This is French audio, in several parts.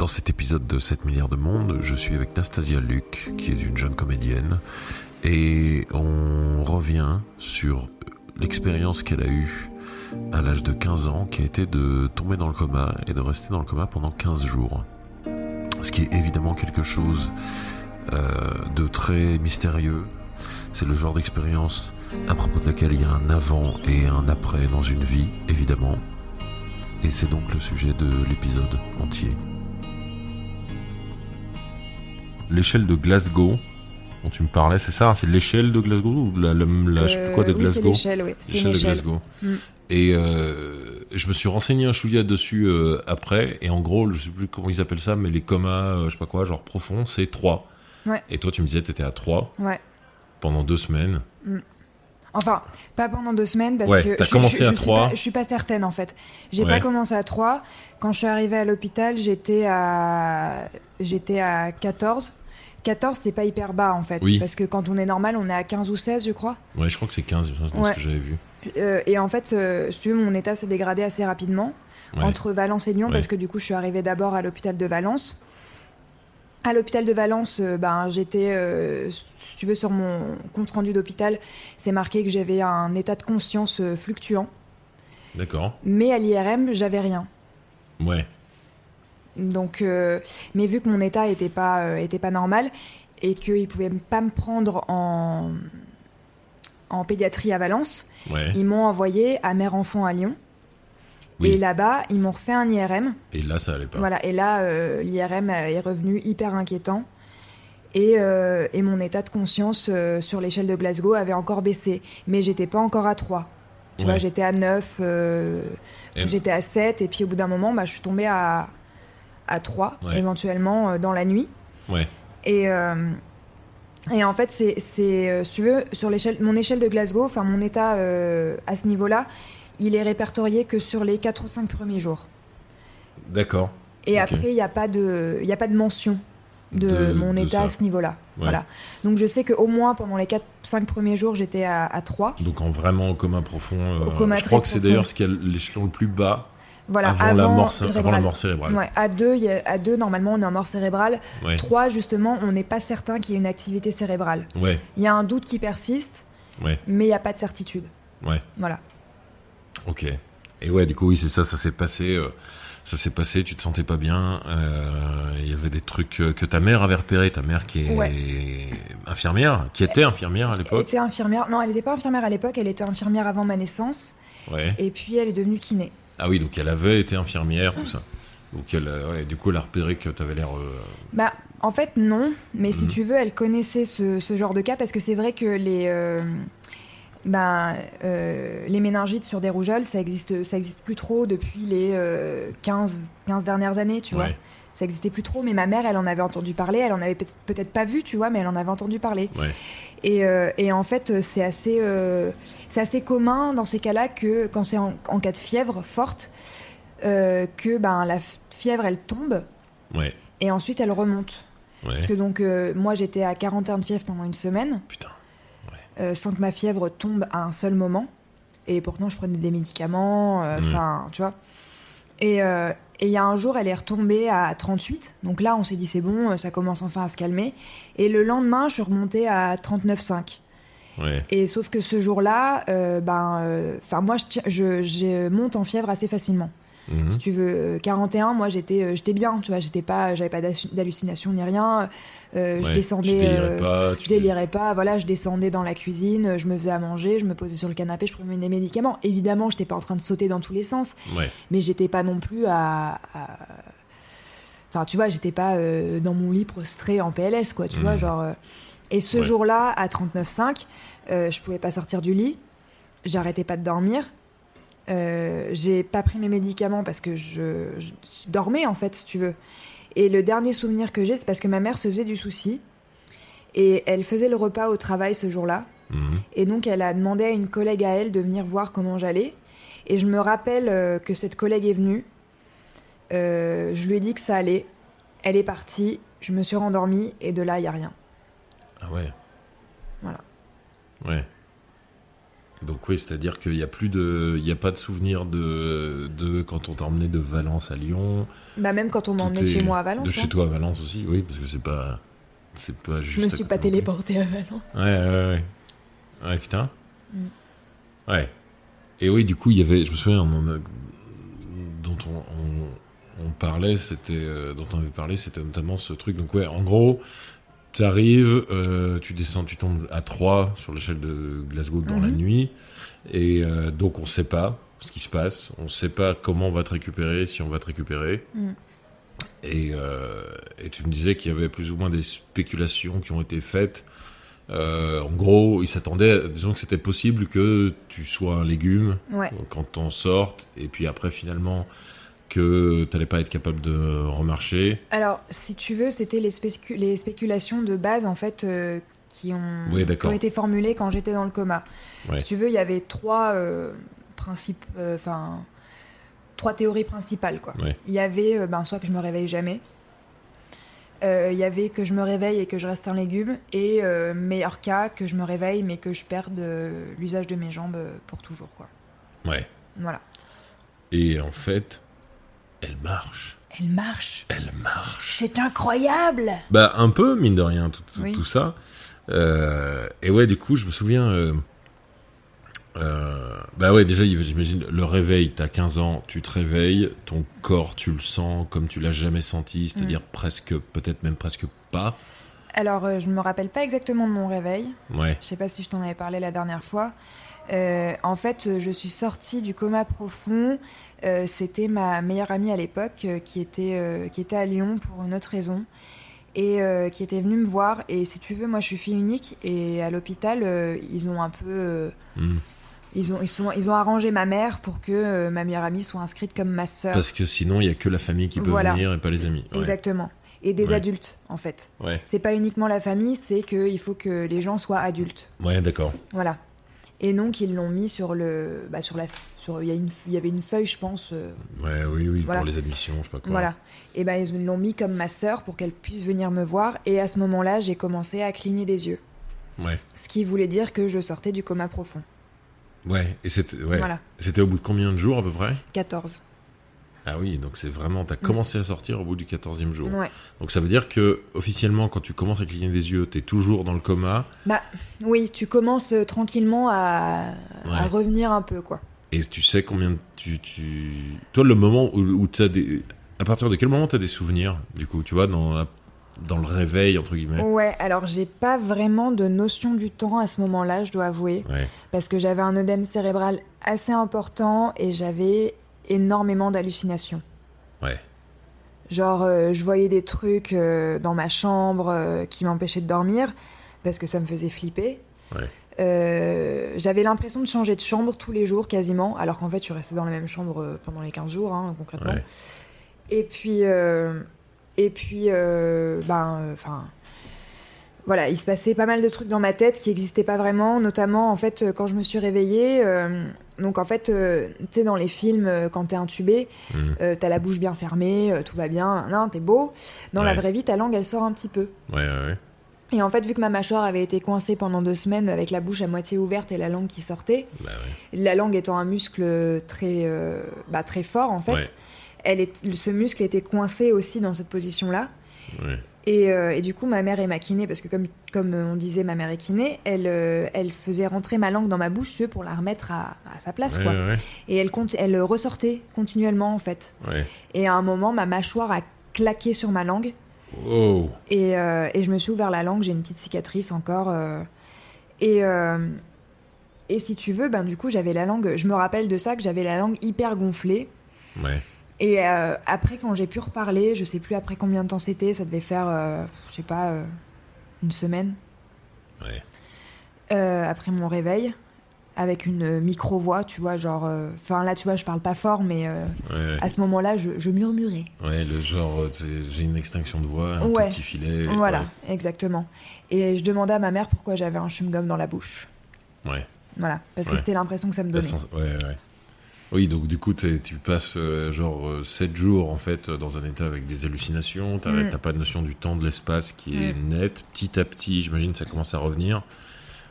Dans cet épisode de 7 milliards de monde, je suis avec Nastasia Luc, qui est une jeune comédienne, et on revient sur l'expérience qu'elle a eue à l'âge de 15 ans, qui a été de tomber dans le coma et de rester dans le coma pendant 15 jours. Ce qui est évidemment quelque chose euh, de très mystérieux. C'est le genre d'expérience à propos de laquelle il y a un avant et un après dans une vie, évidemment. Et c'est donc le sujet de l'épisode entier. L'échelle de Glasgow dont tu me parlais, c'est ça C'est l'échelle de Glasgow ou la, la, je sais plus quoi de Euh, oui, Glasgow l'échelle, oui. L'échelle de. Glasgow. Mm. Et euh, je me suis renseigné un chouïa dessus euh, après, et en gros, je sais plus comment ils appellent ça, mais les comas, euh, je sais pas quoi, genre profond, c'est 3. Ouais. Et toi, tu me disais, t'étais à 3 Ouais. pendant deux semaines. Enfin, pas pendant deux semaines parce Ouais, que t'as je, commencé je- je à suis trois. pas- Je suis pas certaine en fait. J'ai Ouais. pas commencé à 3. Quand je suis arrivée à l'hôpital, j'étais à j'étais à 14. 14, c'est pas hyper bas en fait Oui. parce que quand on est normal, on est à 15 ou 16, je crois. Ouais, je crois que c'est 15, c'est Ouais. ce que j'avais vu. Euh, et en fait, euh, si tu veux, mon état s'est dégradé assez rapidement Ouais. entre Valence et Lyon Ouais. parce que du coup, je suis arrivée d'abord à l'hôpital de Valence. À l'hôpital de Valence, euh, ben, j'étais, si tu veux, sur mon compte rendu d'hôpital, c'est marqué que j'avais un état de conscience fluctuant. D'accord. Mais à l'IRM, j'avais rien. Ouais. Donc, euh, mais vu que mon état était pas, euh, était pas normal et qu'ils pouvaient pas me prendre en, en pédiatrie à Valence, Ouais. ils m'ont envoyé à Mère Enfant à Lyon. Oui. Et là-bas, ils m'ont refait un IRM. Et là, ça allait pas. Voilà, et là, euh, l'IRM est revenu hyper inquiétant. Et, euh, et mon état de conscience euh, sur l'échelle de Glasgow avait encore baissé. Mais j'étais pas encore à 3. Tu Ouais. vois, j'étais à 9, euh, Et- j'étais à 7, et puis au bout d'un moment, bah, je suis tombée à, à 3, Ouais. éventuellement, euh, dans la nuit. Ouais. Et, euh, et en fait, c'est, c'est, euh, si tu veux, sur l'échelle, mon échelle de Glasgow, enfin mon état à ce niveau-là, il est répertorié que sur les 4 ou 5 premiers jours. D'accord. Et après, il n'y a, pas de- il y a pas de mention de, De- mon de état ça. à ce niveau-là. Ouais. Voilà. Donc je sais qu'au moins pendant les 4-5 premiers jours, j'étais à, à 3. Donc en vraiment coma profond. euh, Au coma je crois que c'est d'ailleurs ce qui est l'échelon le plus bas Voilà, avant, la mort, cérébrale. avant la mort cérébrale. Ouais, à 2, à deux, normalement, on est en mort cérébrale. Ouais. 3, justement, on n'est pas certain qu'il y ait une activité cérébrale. Ouais. Il y a un doute qui persiste, mais il n'y a pas de certitude. Voilà. Ok. Et ouais, du coup, oui, c'est ça, ça s'est passé. euh, ça s'est passé, tu te sentais pas bien. euh, Il y avait des trucs euh, que ta mère avait repérés. Ta mère qui est Ouais. infirmière, qui était infirmière à Elle l'époque. était infirmière. Non, elle n'était pas infirmière à l'époque, elle était infirmière avant ma naissance. Ouais. Et puis elle est devenue kiné. Ah oui, donc elle avait été infirmière, tout ça. Donc elle, euh, ouais, du coup, elle a repéré que t'avais l'air. euh, Bah, en fait, non. Mais si Mhm. tu veux, elle connaissait ce, ce genre de cas parce que c'est vrai que les, euh, ben, euh, les méningites sur des rougeoles, ça existe, ça existe plus trop depuis les euh, 15, 15 dernières années, tu vois. Ça existait plus trop, mais ma mère, elle en avait entendu parler. Elle en avait peut- peut-être pas vu, tu vois, mais elle en avait entendu parler. Ouais. Et, euh, et en fait, euh, c'est assez, euh, c'est assez commun dans ces cas-là que quand c'est en, en cas de fièvre forte, que ben, la fièvre, elle tombe Ouais. et ensuite elle remonte. Ouais. Parce que donc, moi, j'étais à 41 de fièvre pendant une semaine, Putain. sans que ma fièvre tombe à un seul moment. Et pourtant, je prenais des médicaments, Mhm. enfin, tu vois. Et et il y a un jour, elle est retombée à 38. Donc là, on s'est dit, c'est bon, euh, ça commence enfin à se calmer. Et le lendemain, je suis remontée à 39,5. Ouais. Et sauf que ce jour-là, euh, ben, euh, enfin moi, je, je, je monte en fièvre assez facilement. Mhm. Si tu veux, euh, 41, moi j'étais, euh, j'étais bien, tu vois, j'étais pas, j'avais pas d'hallu- d'hallucination ni rien. Euh, je descendais, Tu délirais euh, pas. je tu- délirais pas. Voilà, je descendais dans la cuisine, je me faisais à manger, je me posais sur le canapé, je prenais des médicaments. Évidemment, j'étais pas en train de sauter dans tous les sens, Ouais. mais j'étais pas non plus à, à- enfin, tu vois, j'étais pas euh, dans mon lit prostré en PLS, quoi, tu Mhm. vois, genre. euh, Et ce Ouais. jour-là, à 39,5, euh, je pouvais pas sortir du lit, j'arrêtais pas de dormir. Euh, j'ai pas pris mes médicaments parce que je, je dormais en fait, si tu veux. Et le dernier souvenir que j'ai, c'est parce que ma mère se faisait du souci. Et elle faisait le repas au travail ce jour-là. Mhm. Et donc, elle a demandé à une collègue à elle de venir voir comment j'allais. Et je me rappelle euh, que cette collègue est venue. Euh, je lui ai dit que ça allait. Elle est partie. Je me suis rendormie. Et de là, il n'y a rien. Ah ouais. Voilà. Ouais. Donc oui, c'est-à-dire qu'il n'y a plus de, il y a pas de souvenir de, de quand on t'a emmené de Valence à Lyon. Bah même quand on m'emmenait chez moi à Valence. De hein. chez toi à Valence aussi, oui, parce que c'est pas, c'est pas juste. Je me suis pas téléportée à Valence. Ouais, ouais, ouais. Ouais, putain. Mm. Ouais. Et oui, du coup, il y avait, je me souviens, on en a- dont on, on, on parlait, c'était, euh, dont on avait parlé, c'était notamment ce truc. Donc ouais, en gros, tu arrives, tu descends, tu tombes à 3 sur l'échelle de Glasgow dans la Mhm. nuit, et euh, donc on sait pas ce qui se passe, on sait pas comment on va te récupérer, si on va te récupérer. Mm. Et, euh, et tu me disais qu'il y avait plus ou moins des spéculations qui ont été faites. Euh, en gros, ils s'attendaient, disons que c'était possible que tu sois un légume Ouais. quand t'en sortes, et puis après finalement que t'allais pas être capable de remarcher. Alors, si tu veux, c'était les, spécu- les spéculations de base, en fait, euh, qui, ont, Oui, qui d'accord. ont été formulées quand j'étais dans le coma. Ouais. Si tu veux, il y avait trois euh, principes, euh, enfin, trois théories principales, quoi. Ouais. Il y avait, ben, soit que je me réveille jamais, il y avait que je me réveille et que je reste un légume, et meilleur cas, que je me réveille mais que je perde l'usage de mes jambes pour toujours, quoi. Ouais. Voilà. Et en fait, elle marche. Elle marche. Elle marche. C'est incroyable. Bah un peu mine de rien tout, tout, Oui. tout ça. Euh, et ouais du coup je me souviens. euh, euh, bah ouais déjà j'imagine le réveil. T'as 15 ans, tu te réveilles, ton corps tu le sens comme tu l'as jamais senti, c'est-à-dire presque peut-être même presque pas. Alors, je me rappelle pas exactement de mon réveil. Ouais. Je sais pas si je t'en avais parlé la dernière fois. Euh, en fait, euh, je suis sortie du coma profond. Euh, C'était ma meilleure amie à l'époque euh, qui, était, qui était à Lyon pour une autre raison et qui était venue me voir. Et si tu veux, moi je suis fille unique et à l'hôpital, ils ont un peu. Hmm. ils, ont, ils, sont, ils ont arrangé ma mère pour que euh, ma meilleure amie soit inscrite comme ma sœur. Parce que sinon il y a que la famille qui peut Voilà. venir et pas les amis. Ouais. Exactement. Et des Ouais. adultes, en fait. Ouais. C'est pas uniquement la famille, c'est qu'il faut que les gens soient adultes. Ouais d'accord. Voilà. Et donc ils l'ont mis sur le, bah sur la, sur il y, a une- il y avait une feuille, je pense. euh, Ouais oui oui Voilà. pour les admissions je sais pas quoi. Voilà. Et ben ils l'ont mis comme ma sœur pour qu'elle puisse venir me voir. Et à ce moment-là, j'ai commencé à cligner des yeux, Ouais. ce qui voulait dire que je sortais du coma profond. Ouais. Et c'était ouais. Voilà. C'était au bout de combien de jours à peu près? 14. Ah oui donc c'est vraiment t'as commencé à sortir au bout du 14e jour. Ouais. Donc ça veut dire que officiellement, quand tu commences à cligner des yeux, t'es toujours dans le coma Bah oui, tu commences euh, tranquillement à, revenir un peu quoi. et tu sais combien tu tu toi le moment où, où t'as des à partir de quel moment t'as des souvenirs du coup tu vois dans dans le réveil entre guillemets? Ouais, alors j'ai pas vraiment de notion du temps à ce moment-là, je dois avouer. Ouais. parce que j'avais un œdème cérébral assez important et j'avais énormément d'hallucinations. Ouais. Genre, euh, je voyais des trucs euh, dans ma chambre euh, qui m'empêchaient de dormir parce que ça me faisait flipper. Ouais. J'avais l'impression de changer de chambre tous les jours quasiment, alors qu'en fait, je suis restée dans la même chambre pendant les 15 jours, hein, concrètement. Ouais. Et puis, et puis, ben, enfin, voilà, il se passait pas mal de trucs dans ma tête qui n'existaient pas vraiment, notamment en fait quand je me suis réveillée. Donc en fait, euh, tu sais, dans les films, euh, quand t'es intubé, Mhm. euh, t'as la bouche bien fermée, tout va bien, non, t'es beau. Dans la vraie vie, ta langue, elle sort un petit peu. Ouais ouais. ouais. Et en fait, vu que ma mâchoire avait été coincée pendant deux semaines avec la bouche à moitié ouverte et la langue qui sortait, Bah la langue étant un muscle très, bah, très fort en fait, elle est, ce muscle était coincé aussi dans cette position-là. Et, euh, et du coup, ma mère est ma kiné, parce que comme, comme on disait, ma mère est kiné, elle, euh, elle faisait rentrer ma langue dans ma bouche, tu veux, pour la remettre à, à sa place, Ouais, quoi. ouais, Et elle, elle ressortait continuellement, en fait. ouais. Et à un moment, ma mâchoire a claqué sur ma langue, Oh. et, euh, et je me suis ouvert la langue, j'ai une petite cicatrice encore. euh, et, euh, et si tu veux, ben du coup, j'avais la langue, je me rappelle de ça, que j'avais la langue hyper gonflée. Ouais. Et euh, après, quand j'ai pu reparler, je sais plus après combien de temps c'était, ça devait faire, euh, je sais pas, euh, une semaine. Ouais. Euh, après mon réveil, avec une micro-voix, tu vois, genre. Enfin, là, tu vois, je parle pas fort, mais Ouais. à ce moment-là, je, je murmurais. Ouais, le genre, j'ai une extinction de voix, un Ouais. tout petit filet. Voilà, exactement. Et je demandais à ma mère pourquoi j'avais un chewing-gum dans la bouche. Ouais. Voilà, parce que c'était l'impression que ça me donnait. sens- Ouais, ouais. Oui, donc du coup, tu passes euh, genre 7 jours en fait euh, dans un état avec des hallucinations. T'as Mm. t'as pas de notion du temps, de l'espace qui est net. Petit à petit, j'imagine, ça commence à revenir.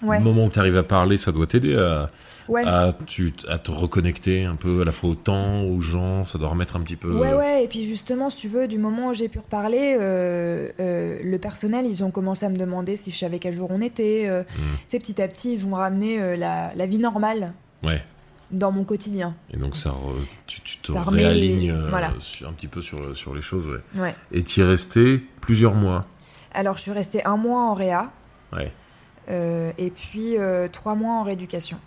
Ouais. Le moment où tu arrives à parler, ça doit t'aider à, Ouais. à, tu, à te reconnecter un peu à la fois au temps, aux gens, ça doit remettre un petit peu. Ouais, ouais, et puis justement, si tu veux, du moment où j'ai pu reparler, euh, euh, le personnel, ils ont commencé à me demander si je savais quel jour on était. euh, Mm. Tu sais, petit à petit, ils ont ramené euh, la, la vie normale Ouais. Dans mon quotidien. Et donc ça, re- tu, tu te Ça réalignes les- euh, voilà. un petit peu sur, sur les choses, ouais. Ouais. Et tu es resté plusieurs mois. Alors, je suis restée un mois en réa, Ouais. euh, et puis euh, trois mois en rééducation.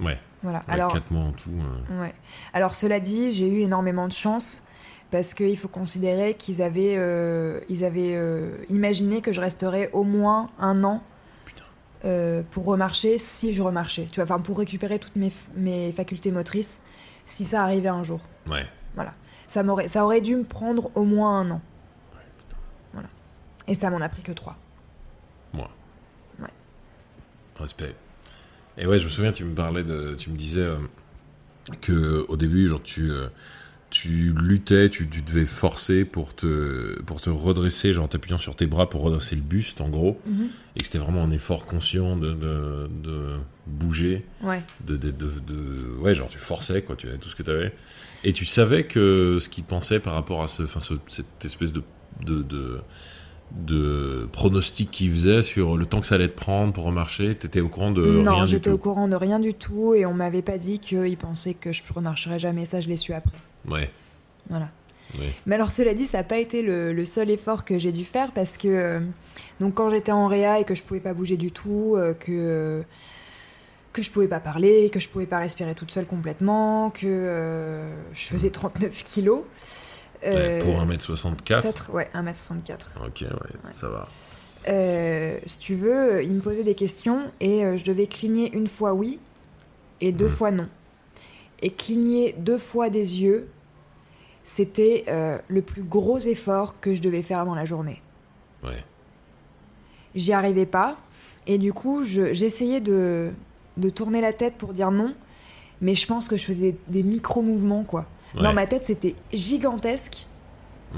Ouais. Voilà. Ouais, Alors, quatre mois en tout. euh. Ouais. Alors cela dit, j'ai eu énormément de chance parce qu'il faut considérer qu'ils avaient, euh, ils avaient euh, imaginé que je resterais au moins un an euh, pour remarcher si je remarchais. Tu vois, enfin pour récupérer toutes mes, mes facultés motrices si ça arrivait un jour. Ouais. Voilà. Ça m'aurait, ça aurait dû me prendre au moins un an. Voilà. Et ça m'en a pris que trois. Moi. Ouais. Respect. Et ouais, je me souviens, tu me parlais de, tu me disais euh, que au début, genre tu, euh, tu luttais, tu, tu devais forcer pour te, pour te redresser, genre en t'appuyant sur tes bras pour redresser le buste, en gros, Mhm. et que c'était vraiment un effort conscient de, de, de bouger, Ouais. de, de, ouais, genre tu forçais quoi, tu avais tout ce que tu avais, et tu savais que ce qu'ils pensaient par rapport à ce, ce- cette espèce de, de, de pronostic qu'ils faisaient sur le temps que ça allait te prendre pour remarcher T'étais au courant de non, rien du j'étais au courant de rien du tout et on m'avait pas dit qu'ils pensaient que je remarcherais jamais. Ça, je l'ai su après. Ouais, Voilà. Mais alors cela dit, ça n'a pas été le, le seul effort que j'ai dû faire parce que euh, donc quand j'étais en réa et que je pouvais pas bouger du tout, euh, que que je pouvais pas parler, que je pouvais pas respirer toute seule complètement, que euh, je faisais 39 kilos. Ouais, Pour 1m64 Peut-être, ouais, 1m64. Ok, ouais, ça va. Si tu veux, il me posait des questions et je devais cligner une fois oui et deux Mhm. fois non. Et cligner deux fois des yeux, c'était euh, le plus gros effort que je devais faire dans la journée. Ouais, J'y arrivais pas et du coup, je- j'essayais de, de tourner la tête pour dire non, mais je pense que je faisais des micro-mouvements quoi. ouais, Dans ma tête, c'était gigantesque.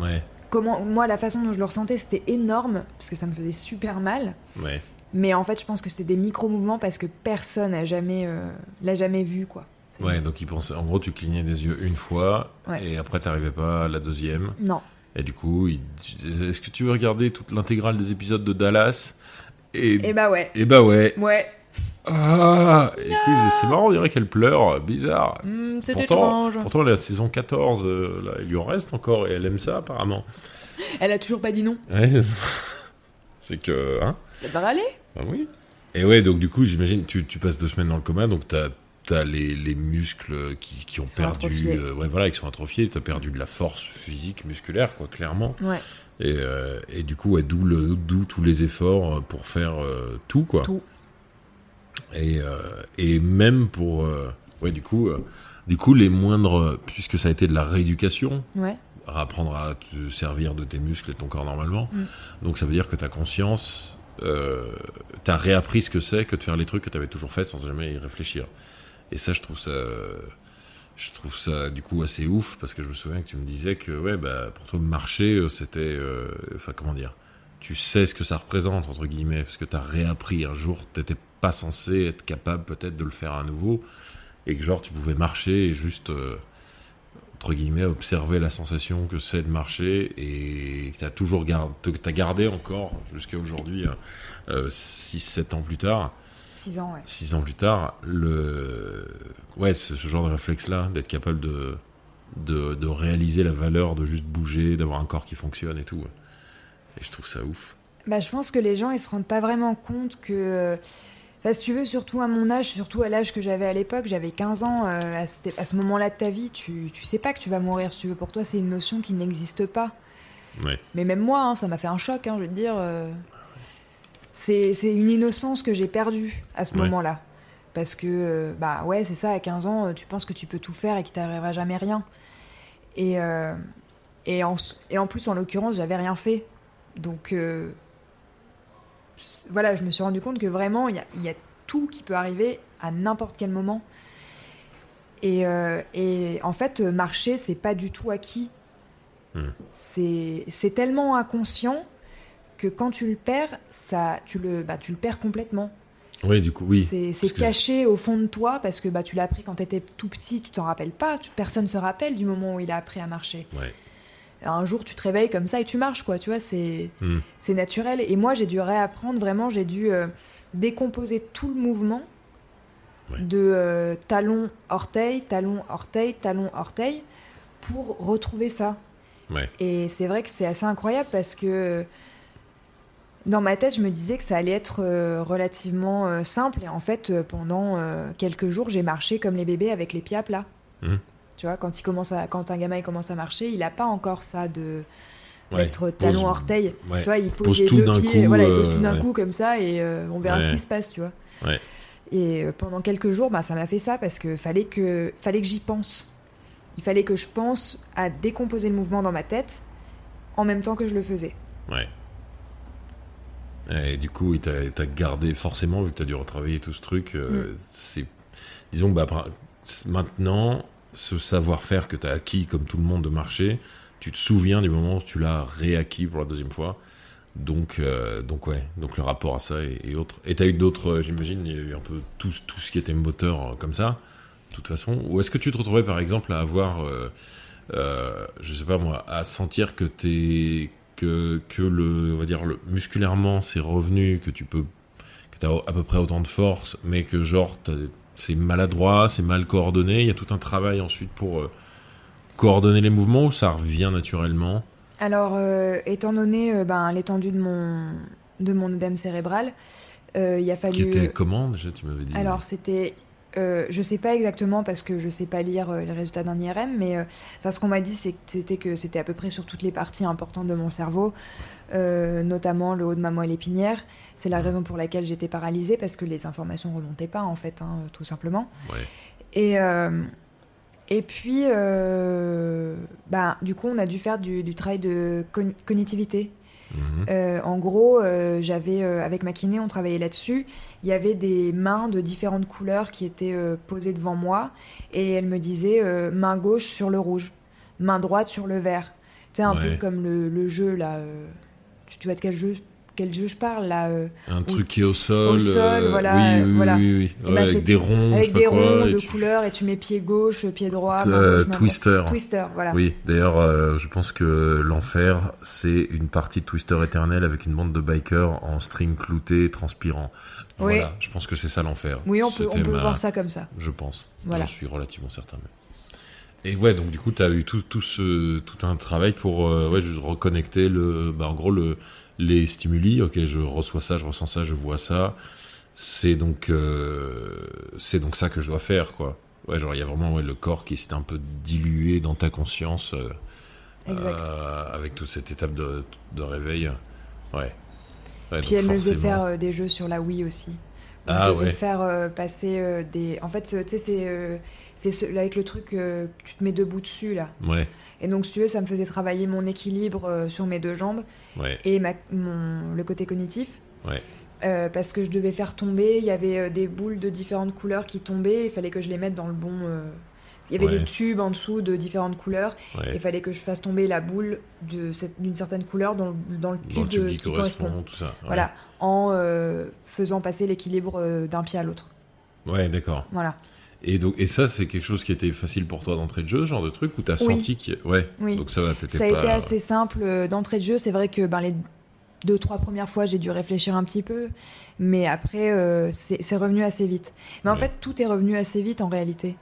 ouais, Comment, moi, la façon dont je le ressentais, c'était énorme parce que ça me faisait super mal. ouais. Mais en fait, je pense que c'était des micro-mouvements parce que personne n'a jamais, euh, l'a jamais vu, quoi. Ouais, donc ils pensaient, en gros, tu clignais des yeux une fois, Ouais. et après t'arrivais pas à la deuxième. Non. Et du coup, disaient, est-ce que tu veux regarder toute l'intégrale des épisodes de Dallas? Et, Et bah ouais. et bah ouais. Ouais. Ah Et coup, ils disaient, c'est marrant, on dirait qu'elle pleure, bizarre. Hmm, c'est étrange. pourtant, la saison 14, euh, là, il lui en reste encore, et elle aime ça, apparemment. Elle a toujours pas dit non. Ouais, c'est que, hein Ça va aller Ah oui. Et ouais, donc du coup, j'imagine, tu, tu passes deux semaines dans le coma, donc t'as as les, les muscles qui, qui ont perdu, euh, ouais, voilà, qui sont atrophiés, t'as perdu de la force physique, musculaire, quoi, clairement. Ouais. Et, euh, et du coup, ouais, d'où le, d'où tous les efforts pour faire euh, tout, quoi. Tout. Et, euh, et même pour, euh, ouais, du coup, euh, du coup, les moindres, puisque ça a été de la rééducation, Ouais. apprendre à te servir de tes muscles et de ton corps normalement. Mm. Donc ça veut dire que ta conscience, euh, t'as réappris ce que c'est que de faire les trucs que t'avais toujours fait sans jamais y réfléchir. Et ça, je trouve ça, je trouve ça du coup assez ouf parce que je me souviens que tu me disais que ouais, bah pour toi marcher, euh, c'était, euh, enfin comment dire, tu sais ce que ça représente entre guillemets parce que t'as réappris un jour, t'étais pas censé être capable peut-être de le faire à nouveau et que genre tu pouvais marcher et juste euh, entre guillemets, observer la sensation que c'est de marcher et que tu as toujours gardé, t'as gardé encore jusqu'à aujourd'hui, 6-7 ans plus tard, 6 ans, ouais. 6 ans plus tard, le, ouais, ce, ce genre de réflexe-là, d'être capable de, de, de réaliser la valeur de juste bouger, d'avoir un corps qui fonctionne et tout. Et je trouve ça ouf. Bah, je pense que les gens, ils se rendent pas vraiment compte que. Enfin, si tu veux, surtout à mon âge, surtout à l'âge que j'avais à l'époque, j'avais 15 ans, euh, à, ce moment-là de ta vie, tu, tu sais pas que tu vas mourir, si tu veux. Pour toi, c'est une notion qui n'existe pas. Ouais. Mais même moi, hein, ça m'a fait un choc, hein, je veux te dire. euh, C'est une innocence que j'ai perdue à ce Ouais. moment-là. Parce que, euh, bah ouais, c'est ça, à 15 ans, tu penses que tu peux tout faire et qu'il t'arrivera jamais rien. Et, euh, et, en, et en plus, en l'occurrence, j'avais rien fait. Donc, euh, voilà, je me suis rendu compte que vraiment, il y a, il y a tout qui peut arriver à n'importe quel moment. Et, euh, et en fait, marcher, c'est pas du tout acquis. C'est c'est tellement inconscient que quand tu le perds, ça, tu, le, bah, tu le perds complètement. Oui, du coup, oui. C'est que- caché au fond de toi parce que bah, tu l'as appris quand tu étais tout petit, tu t'en rappelles pas. tu- personne se rappelle du moment où il a appris à marcher. Ouais. Un jour, tu te réveilles comme ça et tu marches, quoi. Tu vois, c'est Hmm. c'est naturel. Et moi, j'ai dû réapprendre vraiment, j'ai dû euh, décomposer tout le mouvement Ouais. de euh, talon, orteil, talon, orteil, talon, orteil pour retrouver ça. Ouais. Et c'est vrai que c'est assez incroyable parce que dans ma tête, je me disais que ça allait être euh, relativement euh, simple. Et en fait, euh, pendant quelques jours, j'ai marché comme les bébés avec les pieds à plat. Mhm. Tu vois, quand, il commence à, quand un gamin il commence à marcher, il n'a pas encore ça de Ouais. d'être Pose- talon orteil. ouais. Tu vois, il pose, Pose les tout deux pieds, coup, voilà, il pose tout d'un ouais. coup comme ça et euh, on verra ce qui se passe, tu vois. Et euh, pendant quelques jours, bah, ça m'a fait ça parce que fallait que, fallait que j'y pense. Il fallait que je pense à décomposer le mouvement dans ma tête en même temps que je le faisais. Ouais. Et du coup, il t'a gardé forcément, vu que t'as dû retravailler tout ce truc. euh, Mm. C'est, disons, bah, maintenant, ce savoir-faire que t'as acquis, comme tout le monde, de marcher, tu te souviens du moment où tu l'as réacquis pour la deuxième fois. Donc, euh, donc ouais, donc le rapport à ça et, et autres. Et t'as eu d'autres, euh, j'imagine, il y a eu un peu tout, tout ce qui était moteur euh, comme ça, de toute façon. Ou est-ce que tu te retrouvais par exemple à avoir, euh, euh, je sais pas moi, à sentir que t'es que que le, on va dire le musculairement c'est revenu, que tu peux, que t'as à peu près autant de force, mais que genre c'est maladroit, c'est mal coordonné. Il y a tout un travail ensuite pour euh, coordonner les mouvements ou ça revient naturellement? Alors, euh, étant donné euh, ben, l'étendue de mon, de mon œdème cérébral, il a fallu. Qui était comment déjà tu m'avais dit. Alors c'était, euh, je sais pas exactement parce que je sais pas lire euh, les résultats d'un IRM, mais euh, enfin, ce qu'on m'a dit c'était que c'était à peu près sur toutes les parties importantes de mon cerveau, euh, notamment le haut de ma moelle épinière. C'est la raison pour laquelle j'étais paralysée parce que les informations remontaient pas en fait, hein, tout simplement. Ouais. Et et puis, bah, du coup, on a dû faire du, du travail de con- cognitivité. Mhm. Euh, en gros, euh, j'avais euh, avec ma kiné, on travaillait là-dessus. Il y avait des mains de différentes couleurs qui étaient posées devant moi, et elle me disait main gauche sur le rouge, main droite sur le vert. Sais, un Ouais. peu comme le, le jeu là. tu, tu vois de quel jeu, quel jeu je parle là euh, Un truc qui est au sol. Au sol, euh, voilà, Oui, oui, voilà. oui, oui. Ouais, bah, avec des ronds, je Avec des ronds de tu- couleurs, et tu mets pied gauche, pied droit, Euh, gauche. Twister. Twister, voilà. Oui, d'ailleurs, euh, je pense que l'enfer, c'est une partie de Twister éternel avec une bande de bikers en string clouté, transpirant. Oui. Je pense que c'est ça l'enfer. Oui, on peut, on C'était peut ma- voir ça comme ça. Je pense. Voilà. J'en suis relativement certain. mais- Et ouais, donc du coup, tu as eu tout, tout, ce, tout un travail pour euh, ouais, juste reconnecter le, bah, en gros le, les stimuli. Ok, je reçois ça, je ressens ça, je vois ça. C'est donc, euh, c'est donc ça que je dois faire, quoi. Ouais, genre il y a vraiment ouais, le corps qui s'est un peu dilué dans ta conscience euh, euh, avec toute cette étape de, de réveil. Ouais. Ouais, Puis elle me faisait faire euh, des jeux sur la Wii aussi. Ah je devais ouais. faire euh, passer des. En fait, tu sais, c'est c'est ce- avec le truc euh, que tu te mets debout dessus là. Ouais, Et donc, si tu veux, ça me faisait travailler mon équilibre euh, sur mes deux jambes ouais, et ma, mon, le côté cognitif. ouais. Euh, parce que je devais faire tomber, il y avait des boules de différentes couleurs qui tombaient, il fallait que je les mette dans le bon. Il y avait Ouais. des tubes en dessous de différentes couleurs, ouais. il fallait que je fasse tomber la boule de cette- d'une certaine couleur dans le, dans le Dans le tube, qui qui correspond, correspond. tout ça. ouais. Voilà, en euh, faisant passer l'équilibre d'un pied à l'autre. Ouais, d'accord. Voilà. Et donc, et ça, c'est quelque chose qui était facile pour toi d'entrée de jeu, ce genre de truc, ou t'as Oui. senti a- Ouais. Oui. Donc ça va, Ça a pas. été assez simple euh, d'entrée de jeu. C'est vrai que ben, les deux, trois premières fois, j'ai dû réfléchir un petit peu. Mais après, euh, c'est revenu assez vite. Mais en fait, tout est revenu assez vite en réalité.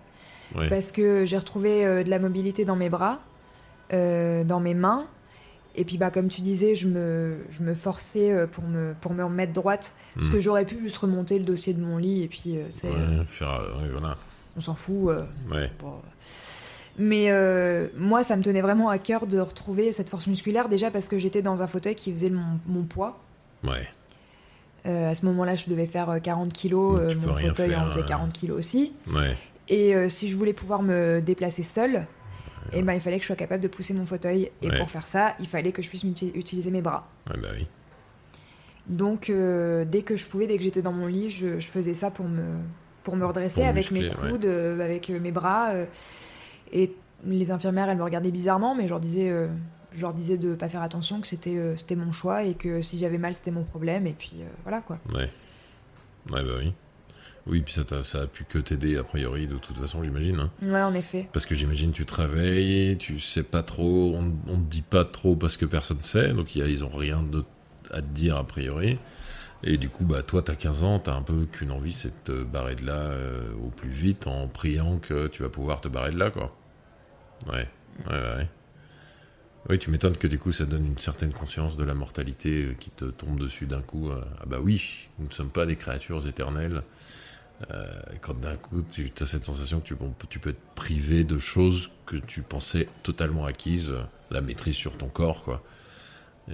Ouais. Parce que j'ai retrouvé euh, de la mobilité dans mes bras, euh, dans mes mains. Et puis, bah, comme tu disais, je me, je me forçais pour me, pour me remettre droite. Parce Mm. que j'aurais pu juste remonter le dossier de mon lit et puis, c'est, Ouais, faire, voilà. On s'en fout. euh, Ouais. Bon. Mais euh, moi, ça me tenait vraiment à cœur de retrouver cette force musculaire, déjà parce que j'étais dans un fauteuil qui faisait mon, mon poids. Ouais. Euh, à ce moment-là, je devais faire euh, 40 kilos, Donc, euh, mon fauteuil faire, en faisait euh. 40 kilos aussi. Ouais. Et euh, si je voulais pouvoir me déplacer seule, eh ben, il fallait que je sois capable de pousser mon fauteuil. Et pour faire ça, il fallait que je puisse utiliser mes bras. Ouais, bah oui. Donc, euh, dès que je pouvais, dès que j'étais dans mon lit, je, je faisais ça pour me, pour me redresser Pour avec mes muscler, coudes, euh, avec euh, mes bras. euh, et les infirmières, elles me regardaient bizarrement, mais je leur disais, je leur disais de pas faire attention, que c'était c'était mon choix et que si j'avais mal, c'était mon problème. Et puis voilà quoi. Ouais. Ouais, bah oui. Oui, puis ça, t'a- ça a pu que t'aider, a priori, de toute façon, j'imagine. hein. Ouais, en effet. Parce que j'imagine tu te réveilles, tu sais pas trop, on, on te dit pas trop parce que personne sait, donc y a- ils ont rien de, à te dire a priori. Et du coup, bah toi, t'as 15 ans, t'as un peu qu'une envie, c'est de te barrer de là euh, au plus vite en priant que tu vas pouvoir te barrer de là, quoi. Ouais, ouais, ouais. Oui, tu m'étonnes que du coup, ça donne une certaine conscience de la mortalité euh, qui te tombe dessus d'un coup. euh, ah bah oui, nous ne sommes pas des créatures éternelles. Quand d'un coup tu as cette sensation que tu, tu peux être privé de choses que tu pensais totalement acquises, la maîtrise sur ton corps, quoi.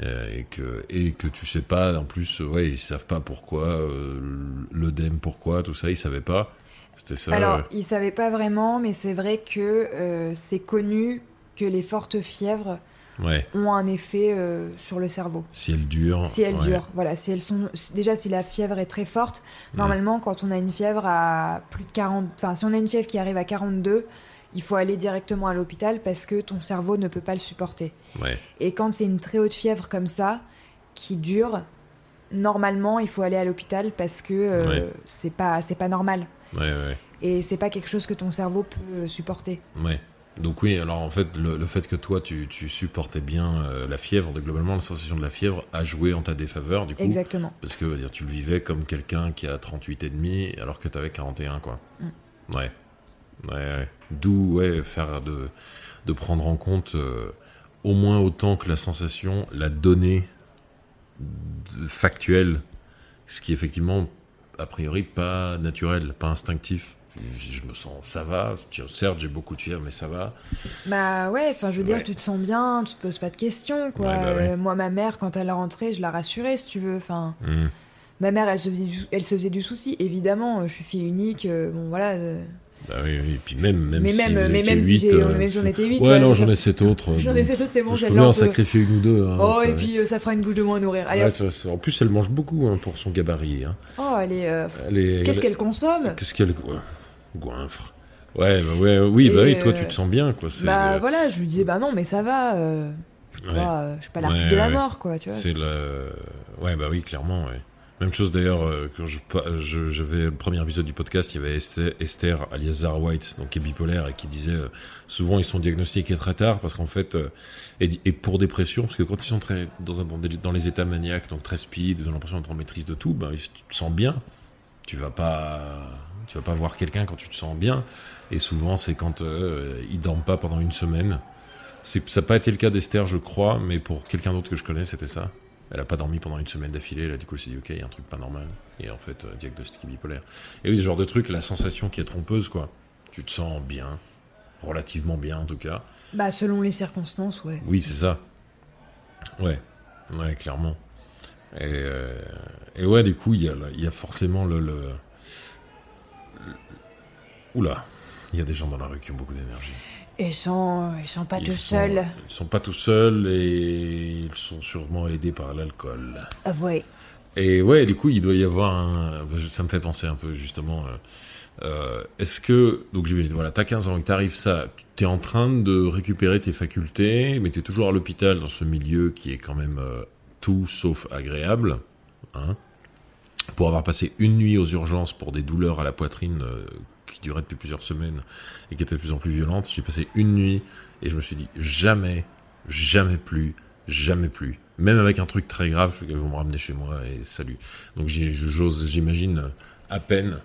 Euh, et que et que tu sais pas en plus ouais ils savent pas pourquoi euh, l'œdème pourquoi tout ça ils savaient pas c'était ça Alors, euh, ils savaient pas vraiment, mais c'est vrai que euh, c'est connu que les fortes fièvres ouais ont un effet euh, sur le cerveau. si elle dure Si elles ouais. durent, voilà, si elles sont déjà si la fièvre est très forte, Mhm. normalement quand on a une fièvre à plus de 40 enfin si on a une fièvre qui arrive à 42, il faut aller directement à l'hôpital parce que ton cerveau ne peut pas le supporter. ouais Et quand c'est une très haute fièvre comme ça qui dure, normalement, il faut aller à l'hôpital parce que euh, Ouais. c'est pas c'est pas normal ouais et c'est pas quelque chose que ton cerveau peut supporter. Ouais. Donc oui, alors en fait, le, le fait que toi, tu, tu supportais bien euh, la fièvre, de- globalement, la sensation de la fièvre a joué en ta défaveur, du coup. Exactement. Parce que, dire, tu le vivais comme quelqu'un qui a 38 et demi, alors que tu avais 41, quoi. Mm. Ouais. Ouais, ouais. D'où, ouais, faire de, de prendre en compte euh, au moins autant que la sensation, la donnée factuelle, ce qui est effectivement, a priori, pas naturel, pas instinctif. Je me sens, ça va. Certes, j'ai beaucoup de fièvre, mais ça va. Bah ouais, enfin je veux dire, Ouais. tu te sens bien, tu te poses pas de questions quoi. Bah. Euh, moi ma mère quand elle est rentrée, je la rassurais si tu veux. Enfin, Hmm. ma mère elle se faisait du, elle se faisait du souci. Évidemment, euh, je suis fille unique, euh, bon voilà. Bah oui, oui. Puis même, même mais si même, vous mais étiez même si euh, même si on était 8 Ouais, non, j'en ai sept autres. J'en ai sept autres, c'est bon, Je peux en sacrifier une ou deux. hein, Oh et puis euh, ça fera une bouche de moins à nourrir. Allez, Ouais, en plus, elle mange beaucoup hein, pour son gabarit. Hein. Oh elle est. euh, est- Qu'est-ce elle- qu'elle consomme? Qu'est-ce qu'elle. ouais, Goinfre. Ouais, bah ouais, oui, bah Et, oui, toi, euh, tu te sens bien, quoi. Bah voilà, je lui disais bah non mais ça va. euh, je, suis pas, pas l'artiste Ouais, de la mort quoi, tu vois. C'est le. Ouais, bah oui, clairement, ouais. Même chose d'ailleurs, euh, quand je, je, j'avais le premier épisode du podcast, il y avait Esther, alias Zara White, donc qui est bipolaire et qui disait euh, souvent ils sont diagnostiqués très tard parce qu'en fait, euh, et, pour dépression, parce que quand ils sont très dans, un, dans, les états maniaques, donc très speed, ils ont l'impression d'être en maîtrise de tout, ben, tu te sens bien. Tu vas pas, tu vas pas voir quelqu'un quand tu te sens bien. Et souvent, c'est quand euh, ils dorment pas pendant une semaine. Ça n'a pas été le cas d'Esther, je crois, mais pour quelqu'un d'autre que je connais, c'était ça. Elle a pas dormi pendant une semaine d'affilée. Là, du coup, elle s'est dit, ok, il y a un truc pas normal. Et en fait, euh, diagnostic bipolaire. Et oui, ce genre de truc, la sensation qui est trompeuse, quoi. Tu te sens bien, relativement bien en tout cas. Bah selon les circonstances, ouais. Oui, c'est ça. Ouais, ouais, clairement. Et, euh, et ouais, du coup, il y a, y a forcément le, le, le- Oula, il y a des gens dans la rue qui ont beaucoup d'énergie. Ils sont, ils sont pas Ils tout sont- seuls. Ils sont pas tout seuls et ils sont sûrement aidés par l'alcool. Ah ouais. Et ouais, du coup, il doit y avoir un. Ça me fait penser un peu justement. euh, euh, Est-ce que donc j'imagine voilà, t'as 15 ans et t'arrives ça, t'es en train de récupérer tes facultés, mais t'es toujours à l'hôpital dans ce milieu qui est quand même euh, tout sauf agréable, hein, pour avoir passé une nuit aux urgences pour des douleurs à la poitrine euh, qui duraient depuis plusieurs semaines et qui étaient de plus en plus violentes. J'ai passé une nuit et je me suis dit jamais, jamais plus, jamais plus. Même avec un truc très grave, ils vont me ramener chez moi et salut. Donc j'ose, j'imagine à peine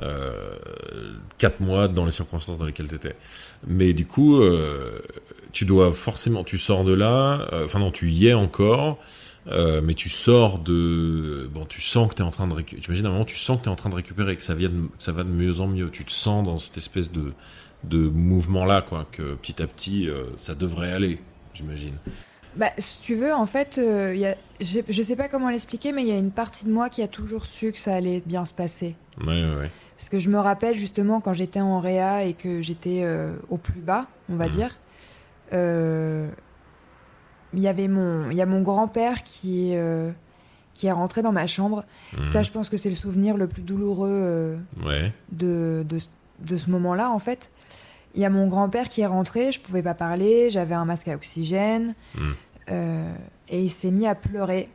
euh, quatre mois dans les circonstances dans lesquelles t'étais. Mais du coup, euh, tu dois forcément, tu sors de là. euh, Enfin non, tu y es encore. Euh, mais tu sors de bon tu sens que tu es en train de récupérer j'imagine à un moment tu sens que tu es en train de récupérer que ça vient de- que ça va de mieux en mieux tu te sens dans cette espèce de de mouvement là quoi que petit à petit euh, ça devrait aller j'imagine Bah, si tu veux, en fait, euh, y a, je sais pas comment l'expliquer, mais il y a une partie de moi qui a toujours su que ça allait bien se passer. ouais ouais, ouais. Parce que je me rappelle justement quand j'étais en réa et que j'étais euh, au plus bas, on va Mhm. dire. Il y avait mon, il y a mon grand-père qui est euh, qui est rentré dans ma chambre. Mhm. Ça, je pense que c'est le souvenir le plus douloureux euh, ouais de, de, ce- de ce moment-là, en fait. Il y a mon grand-père qui est rentré, je pouvais pas parler, j'avais un masque à oxygène, Mm. euh, et il s'est mis à pleurer.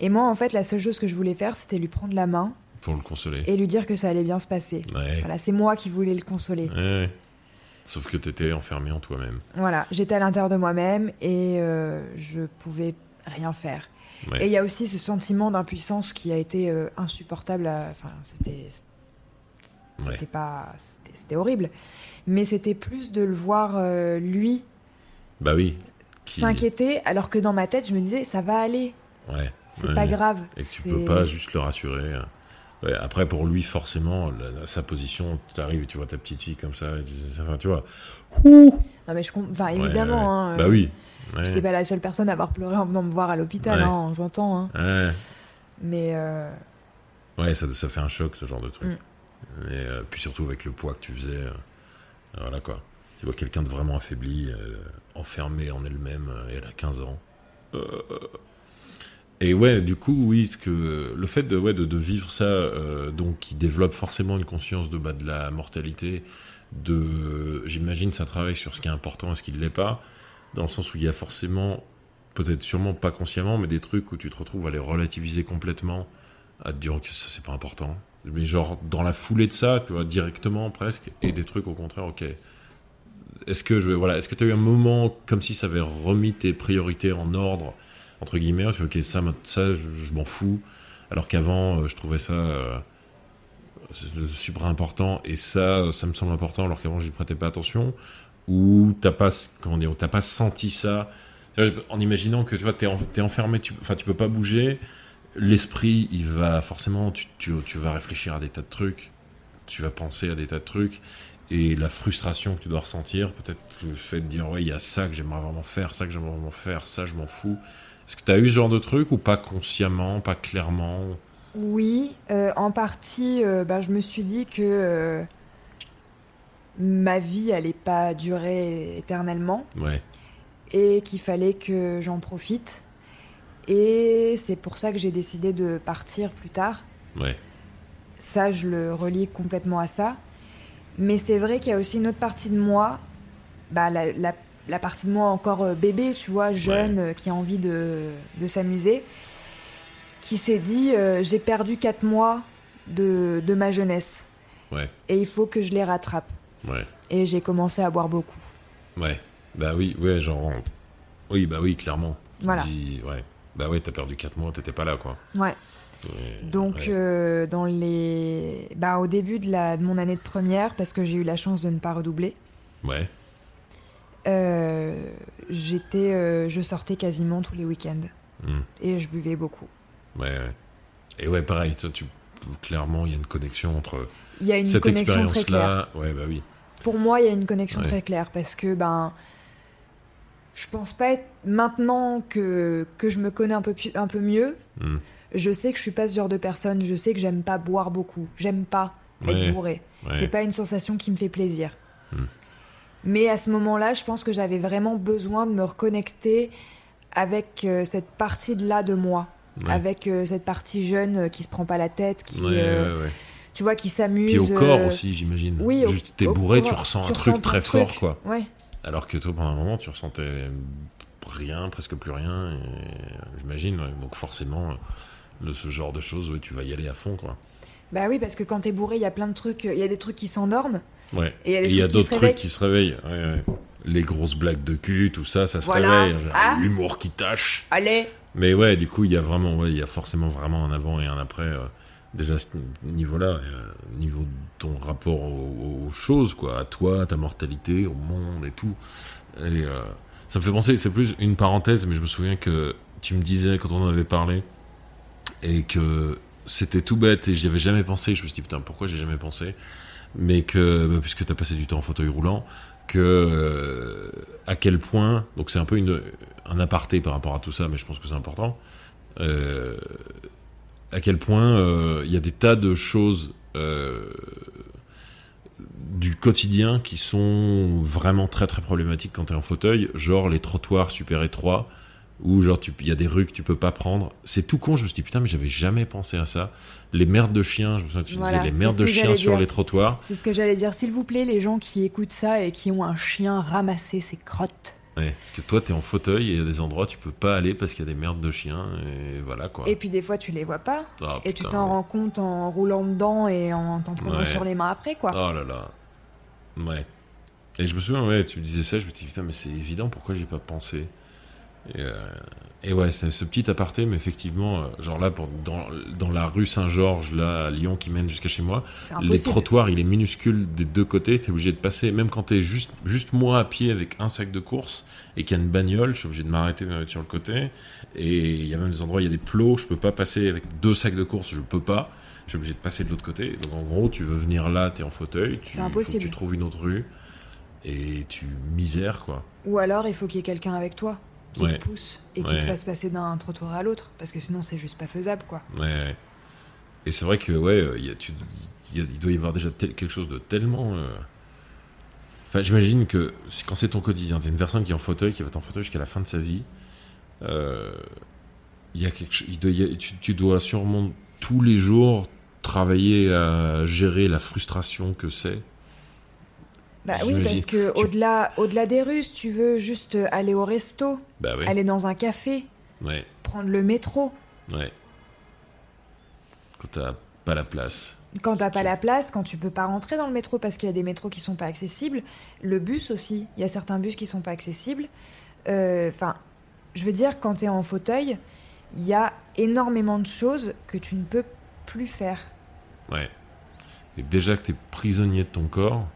Et moi, en fait, la seule chose que je voulais faire, c'était lui prendre la main Pour le consoler. et lui dire que ça allait bien se passer. Ouais. Voilà, c'est moi qui voulais le consoler. Ouais. Sauf que t'étais enfermé en toi-même. Voilà, j'étais à l'intérieur de moi-même et euh, je pouvais rien faire. Ouais. Et il y a aussi ce sentiment d'impuissance qui a été euh, insupportable. à- Enfin, c'était Ouais. c'était pas, c'était horrible. Mais c'était plus de le voir euh, lui Bah oui. Qui- s'inquiéter, alors que dans ma tête, je me disais ça va aller, Ouais. c'est Ouais. pas grave. Et que tu peux pas juste le rassurer. Ouais, après, pour lui, forcément, la- sa position, tu arrives et tu vois ta petite fille comme ça, et tu, enfin, tu vois. Ouh Non mais je comprends. Enfin, évidemment. ouais. hein, Bah euh, oui. Ouais. J'étais pas la seule personne à avoir pleuré en venant me voir à l'hôpital, Ouais. hein, on s'entend. hein. Ouais. Mais euh, Ouais, ça, ça fait un choc, ce genre de truc. Mm. Et euh, puis surtout avec le poids que tu faisais. euh, voilà quoi. Tu vois quelqu'un de vraiment affaibli, euh, enfermé en elle-même, et elle a 15 ans. Et ouais, du coup, oui, ce que, le fait de, ouais, de, de vivre ça, euh, donc qui développe forcément une conscience de, bah, de la mortalité, de, j'imagine, ça travaille sur ce qui est important et ce qui ne l'est pas, dans le sens où il y a forcément, peut-être sûrement pas consciemment, mais des trucs où tu te retrouves à les relativiser complètement, à te dire que c'est pas important. Mais genre, dans la foulée de ça, tu vois, directement presque, et des trucs au contraire, ok. Est-ce que je, voilà, est-ce que tu as eu un moment comme si ça avait remis tes priorités en ordre, entre guillemets, tu fais, ok, ça, ça, je, je m'en fous, alors qu'avant, euh, je trouvais ça euh, super important, et ça, ça me semble important, alors qu'avant, j'y prêtais pas attention, ou t'as pas, comment t'as pas senti ça, en imaginant que tu vois, t'es, en- t'es enfermé, tu, enfin, tu peux pas bouger, l'esprit, il va forcément, tu, tu, tu vas réfléchir à des tas de trucs, tu vas penser à des tas de trucs, et la frustration que tu dois ressentir, peut-être le fait de dire, ouais, il y a ça que j'aimerais vraiment faire, ça que j'aimerais vraiment faire, ça, je m'en fous. Est-ce que tu as eu ce genre de truc ou pas consciemment, pas clairement Oui, euh, en partie, euh, ben, je me suis dit que euh, ma vie allait pas durer éternellement Ouais, et qu'il fallait que j'en profite. Et c'est pour ça que j'ai décidé de partir plus tard. ouais, Ça, je le relie complètement à ça. Mais c'est vrai qu'il y a aussi une autre partie de moi, bah, la, la- la partie de moi encore euh, bébé, tu vois, jeune, euh, qui a envie de, de s'amuser, qui s'est dit euh, j'ai perdu 4 mois de, de ma jeunesse ouais, et il faut que je les rattrape. ouais, Et j'ai commencé à boire beaucoup. ouais. Bah oui, ouais, genre. Oui, bah oui, clairement. Voilà. dis, ouais. Bah ouais, t'as perdu 4 mois, t'étais pas là, quoi. Ouais. Et- Donc, ouais. euh, dans les... bah, au début de, la, de mon année de première, parce que j'ai eu la chance de ne pas redoubler, Ouais, j'étais, euh, je sortais quasiment tous les week-ends hmm, et je buvais beaucoup. ouais, ouais. Et ouais, pareil, tu, clairement, il y a une connexion entre y a une cette expérience-là. Ouais, bah oui. Pour moi, il y a une connexion Ouais. très claire parce que ben, je pense pas être maintenant que que je me connais un peu un peu mieux. Hmm. Je sais que je suis pas ce genre de personne. Je sais que j'aime pas boire beaucoup. J'aime pas être Ouais. bourré. Ouais. C'est pas une sensation qui me fait plaisir. Hmm. Mais à ce moment-là, je pense que j'avais vraiment besoin de me reconnecter avec euh, cette partie de là de moi, Ouais. avec euh, cette partie jeune euh, qui se prend pas la tête, qui, Ouais, ouais, tu vois, qui s'amuse. Puis au corps aussi, j'imagine. Oui, au- Juste, t'es bourré, tu ressens tu un truc très fort, quoi. Ouais. Alors que toi, pendant un moment, tu ressentais rien, presque plus rien, j'imagine. Donc forcément, le, ce genre de choses, tu vas y aller à fond, quoi. Bah oui, parce que quand t'es bourré, il y a plein de trucs. Il y a des trucs qui s'endorment. Ouais. Et il y a d'autres trucs qui se réveillent. Ouais, ouais. Les grosses blagues de cul, tout ça, ça se Voilà. réveille. Ah. L'humour qui tâche. Allez Mais ouais, du coup, il y a vraiment, ouais, il y a forcément vraiment un avant et un après. euh, déjà à ce niveau-là, euh, niveau de ton rapport aux, aux choses, quoi, à toi, à ta mortalité, au monde et tout. Et euh, ça me fait penser, c'est plus une parenthèse, mais je me souviens que tu me disais quand on en avait parlé et que c'était tout bête et j'y avais jamais pensé. Je me suis dit putain, pourquoi j'ai jamais pensé? Mais que bah, puisque t'as passé du temps en fauteuil roulant, que euh, à quel point, donc c'est un peu une, un aparté par rapport à tout ça, mais je pense que c'est important. Euh, à quel point euh, il y a des tas de choses euh, du quotidien qui sont vraiment très très problématiques quand t'es en fauteuil, genre les trottoirs super étroits, où genre tu- il y a des rues que tu peux pas prendre. C'est tout con, je me suis dit putain mais j'avais jamais pensé à ça. Les merdes de chiens, je me souviens tu Voilà, disais les merdes de chiens sur dire. les trottoirs. C'est ce que j'allais dire. S'il vous plaît, les gens qui écoutent ça et qui ont un chien ramassé ses crottes, Ouais, parce que toi, t'es en fauteuil et il y a des endroits tu peux pas aller parce qu'il y a des merdes de chiens et voilà quoi. Et puis des fois, tu les vois pas. Ah, et tu t'en ouais. rends compte en roulant dedans et en t'en prenant Ouais. sur les mains après, quoi. Oh là là. Ouais. Et je me souviens, ouais, tu me disais ça, je me dis putain, mais c'est évident, pourquoi j'ai pas pensé? Et, euh, et ouais, c'est ce petit aparté, mais effectivement, euh, genre là, pour, dans, dans la rue Saint-Georges, là, à Lyon, qui mène jusqu'à chez moi, les impossible. trottoirs, il est minuscule des deux côtés, t'es obligé de passer, même quand t'es juste, juste moi à pied avec un sac de course et qu'il y a une bagnole, je suis obligé de m'arrêter sur le côté. Et il y a même des endroits, il y a des plots, je peux pas passer avec deux sacs de course, je peux pas. Je suis obligé de passer de l'autre côté. Donc en gros, tu veux venir là, t'es en fauteuil, tu, C'est faut que impossible. tu trouves une autre rue et tu misères quoi. Ou alors, il faut qu'il y ait quelqu'un avec toi qui Ouais. te pousse et qui Ouais. te fasse passer d'un trottoir à l'autre. Parce que sinon, c'est juste pas faisable, quoi. Ouais. Et c'est vrai que ouais, euh, il y a, tu, il y a- il doit y avoir déjà tel- quelque chose de tellement. euh, Enfin, j'imagine que quand c'est ton quotidien, t'es une personne qui est en fauteuil, qui va être en fauteuil jusqu'à la fin de sa vie. euh, il y a quelque il doit- il y a- tu, tu dois sûrement tous les jours travailler à gérer la frustration que c'est. Bah oui, parce que Tu- au-delà, au-delà des Russes, tu veux juste aller au resto, Bah aller dans un café, Ouais, prendre le métro. ouais. Quand t'as pas la place. Quand t'as pas la place, quand tu peux pas rentrer dans le métro parce qu'il y a des métros qui sont pas accessibles, le bus aussi, il y a certains bus qui sont pas accessibles. Euh, Enfin, je veux dire, quand t'es en fauteuil, il y a énormément de choses que tu ne peux plus faire. Ouais. Et déjà que t'es prisonnier de ton corps,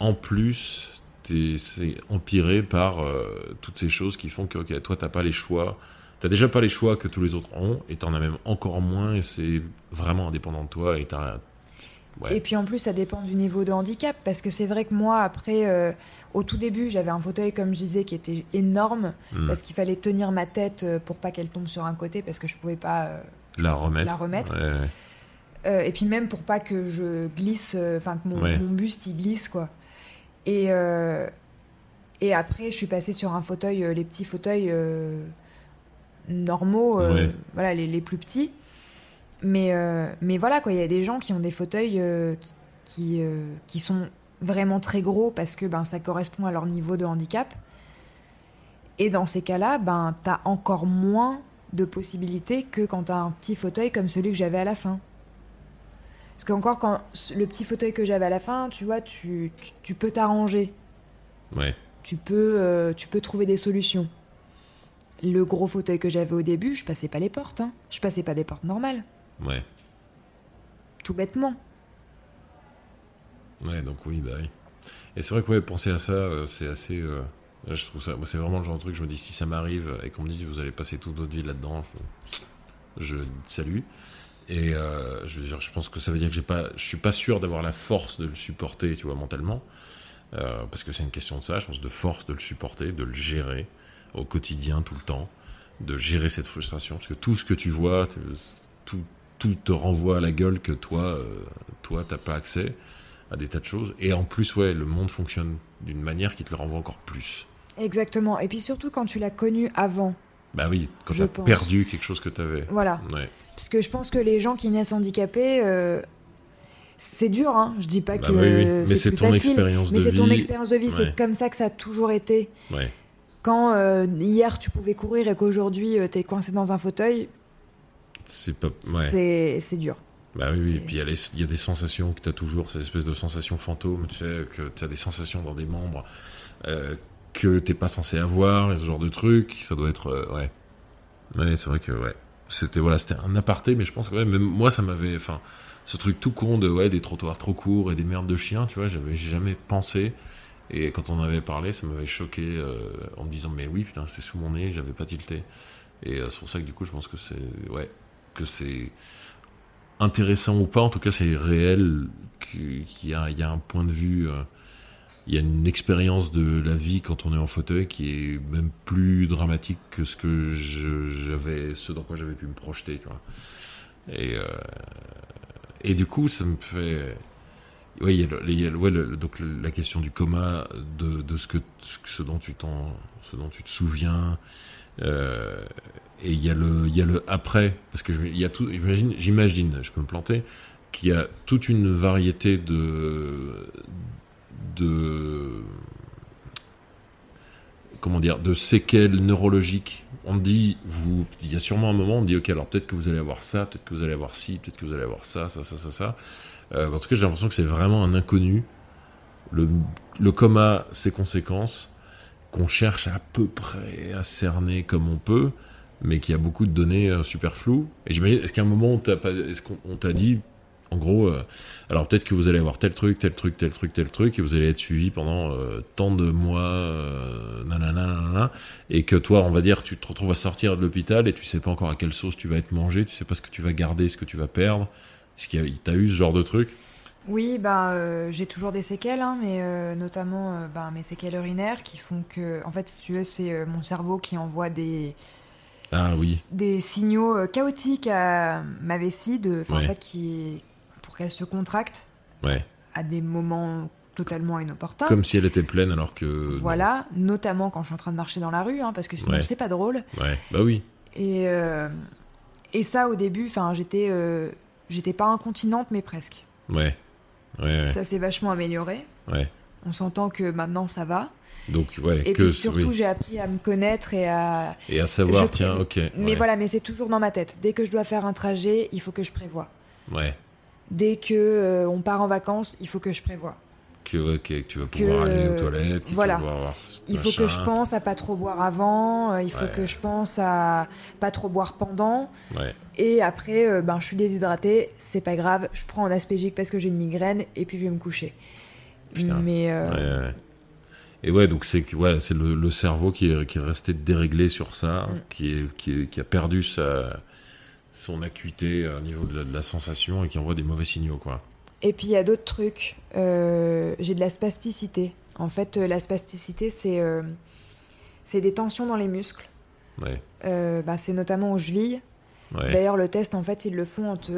en plus, c'est empiré par euh, toutes ces choses qui font que, ok, toi, t'as pas les choix. T'as déjà pas les choix que tous les autres ont, et t'en as même encore moins, et c'est vraiment indépendant de toi, et t'as. Ouais. Et puis en plus, ça dépend du niveau de handicap, parce que c'est vrai que moi, après, euh, au tout début, j'avais un fauteuil, comme je disais, qui était énorme, Hmm. parce qu'il fallait tenir ma tête euh, pour pas qu'elle tombe sur un côté, parce que je pouvais pas euh, la remettre. la remettre. Ouais, ouais. Euh, et puis même pour pas que je glisse, enfin que mon buste il glisse quoi. Et, euh, et après je suis passée sur un fauteuil, euh, les petits fauteuils euh, normaux, Ouais. voilà les, les plus petits. Mais, mais voilà quoi, il y a des gens qui ont des fauteuils qui, qui, qui sont vraiment très gros parce que ben, ça correspond à leur niveau de handicap. Et dans ces cas-là, ben, t'as encore moins de possibilités que quand t'as un petit fauteuil comme celui que j'avais à la fin. Parce qu'encore, quand le petit fauteuil que j'avais à la fin, tu vois, tu, tu, tu peux t'arranger. Ouais. Tu peux, euh, tu peux trouver des solutions. Le gros fauteuil que j'avais au début, je passais pas les portes. Hein. Je passais pas des portes normales. Ouais. Tout bêtement. Ouais, donc oui, bah oui. Et c'est vrai que ouais, penser à ça, euh, c'est assez. euh, je trouve ça. Moi, c'est vraiment le genre de truc. Je me dis, si ça m'arrive et qu'on me dit, vous allez passer toute votre vie là-dedans, je, je salue. Et euh, je je pense que ça veut dire que j'ai pas, je suis pas sûr d'avoir la force de le supporter, tu vois, mentalement, Euh, parce que c'est une question de ça. Je pense de force de le supporter, de le gérer au quotidien, tout le temps, de gérer cette frustration, parce que tout ce que tu vois, tout, tout te renvoie à la gueule que toi, euh, toi, t'as pas accès à des tas de choses. Et en plus, ouais, le monde fonctionne d'une manière qui te le renvoie encore plus. Exactement. Et puis surtout quand tu l'as connu avant. Bah oui, quand t'as pense. perdu quelque chose que t'avais. Voilà. Ouais. Parce que je pense que les gens qui naissent handicapés, euh, c'est dur, hein. Je dis pas Bah que oui, oui. Mais c'est ton facile, expérience Mais de c'est ton vie. expérience de vie. C'est comme ça que ça a toujours été. Ouais. Quand euh, hier tu pouvais courir et qu'aujourd'hui euh, t'es coincé dans un fauteuil, C'est pas. Ouais. c'est c'est dur. Bah oui, oui. C'est- Puis il y, a y des sensations que t'as toujours, ces espèces de sensations fantômes, tu sais, que t'as des sensations dans des membres euh, que t'es pas censé avoir, et ce genre de trucs. Ça doit être. euh, ouais. Ouais, c'est vrai que, ouais. C'était voilà, c'était un aparté, mais je pense que ouais, même moi, ça m'avait. Enfin, ce truc tout con de ouais, des trottoirs trop courts et des merdes de chiens, tu vois, j'avais jamais pensé. Et quand on avait parlé, ça m'avait choqué euh, en me disant, mais oui, putain, c'est sous mon nez, j'avais pas tilté. Et euh, c'est pour ça que du coup, je pense que c'est. Ouais. Que c'est intéressant ou pas, en tout cas c'est réel qu'il y a, y a un point de vue, euh, il y a une expérience de la vie quand on est en fauteuil qui est même plus dramatique que ce que j'avais, ce dans quoi j'avais pu me projeter, tu vois. Et, euh, et du coup, ça me fait, oui, il y a, ouais, donc la question du coma, de, de ce que, ce dont tu ce dont tu te souviens, euh, et il y a le, il y a le après, parce que j'imagine, j'imagine, je peux me planter, qu'il y a toute une variété de, de, comment dire, de séquelles neurologiques. On dit, vous, il y a sûrement un moment, on dit, ok, alors peut-être que vous allez avoir ça, peut-être que vous allez avoir ci, peut-être que vous allez avoir ça, ça, ça, ça, ça. Euh, en tout cas, j'ai l'impression que c'est vraiment un inconnu. Le, le coma, ses conséquences, qu'on cherche à peu près à cerner comme on peut, mais qui a beaucoup de données euh, super floues. Et j'imagine, est-ce qu'à un moment, on qu'on t'a dit, en gros, euh, alors peut-être que vous allez avoir tel truc, tel truc, tel truc, tel truc, et vous allez être suivi pendant euh, tant de mois, euh, nanana, nanana, et que toi, on va dire, tu te retrouves à sortir de l'hôpital et tu sais pas encore à quelle sauce tu vas être mangé, tu sais pas ce que tu vas garder, ce que tu vas perdre. Est-ce qu'il y a, t'as eu ce genre de truc Oui, bah, j'ai toujours des séquelles, hein, mais notamment bah, mes séquelles urinaires qui font que, en fait, si tu veux, c'est mon cerveau qui envoie des, Ah oui, des signaux chaotiques à ma vessie, de, Ouais. en fait, qui, qu'elle se contracte ouais. à des moments totalement inopportuns. Comme si elle était pleine alors que. non. Voilà, notamment quand je suis en train de marcher dans la rue, hein, parce que sinon Ouais. c'est pas drôle. Ouais, bah oui. Et, euh, et ça, au début, enfin, j'étais, euh, j'étais pas incontinente, mais presque. Ouais. Ouais, ouais. Ça s'est vachement amélioré. ouais. On s'entend que maintenant ça va. Donc, ouais, Et que. puis surtout, oui. j'ai appris à me connaître et à. Et à savoir, je tiens, ok. Mais voilà, mais c'est toujours dans ma tête. Dès que je dois faire un trajet, il faut que je prévoie. Ouais. Dès que euh, on part en vacances, il faut que je prévoie. Que, tu vas Que, pouvoir aller aux toilettes, que voilà. tu vas avoir Il faut que je pense à pas trop boire avant. euh, il faut Ouais. que je pense à pas trop boire pendant. Ouais. Et après, euh, ben, je suis déshydratée, c'est pas grave, je prends un aspégique parce que j'ai une migraine et puis je vais me coucher. Putain. Mais euh, Ouais. Et ouais, donc c'est ouais, c'est le, le cerveau qui est, qui est resté déréglé sur ça, Mm. qui, est, qui, est- qui a perdu sa, son acuité au niveau de la, de la sensation et qui envoie des mauvais signaux, quoi. Et puis il y a d'autres trucs. Euh, j'ai de la spasticité. En fait, euh, la spasticité, c'est euh, c'est des tensions dans les muscles. Ouais, Euh, bah, c'est notamment aux chevilles. ouais, D'ailleurs, le test, en fait, ils le font en te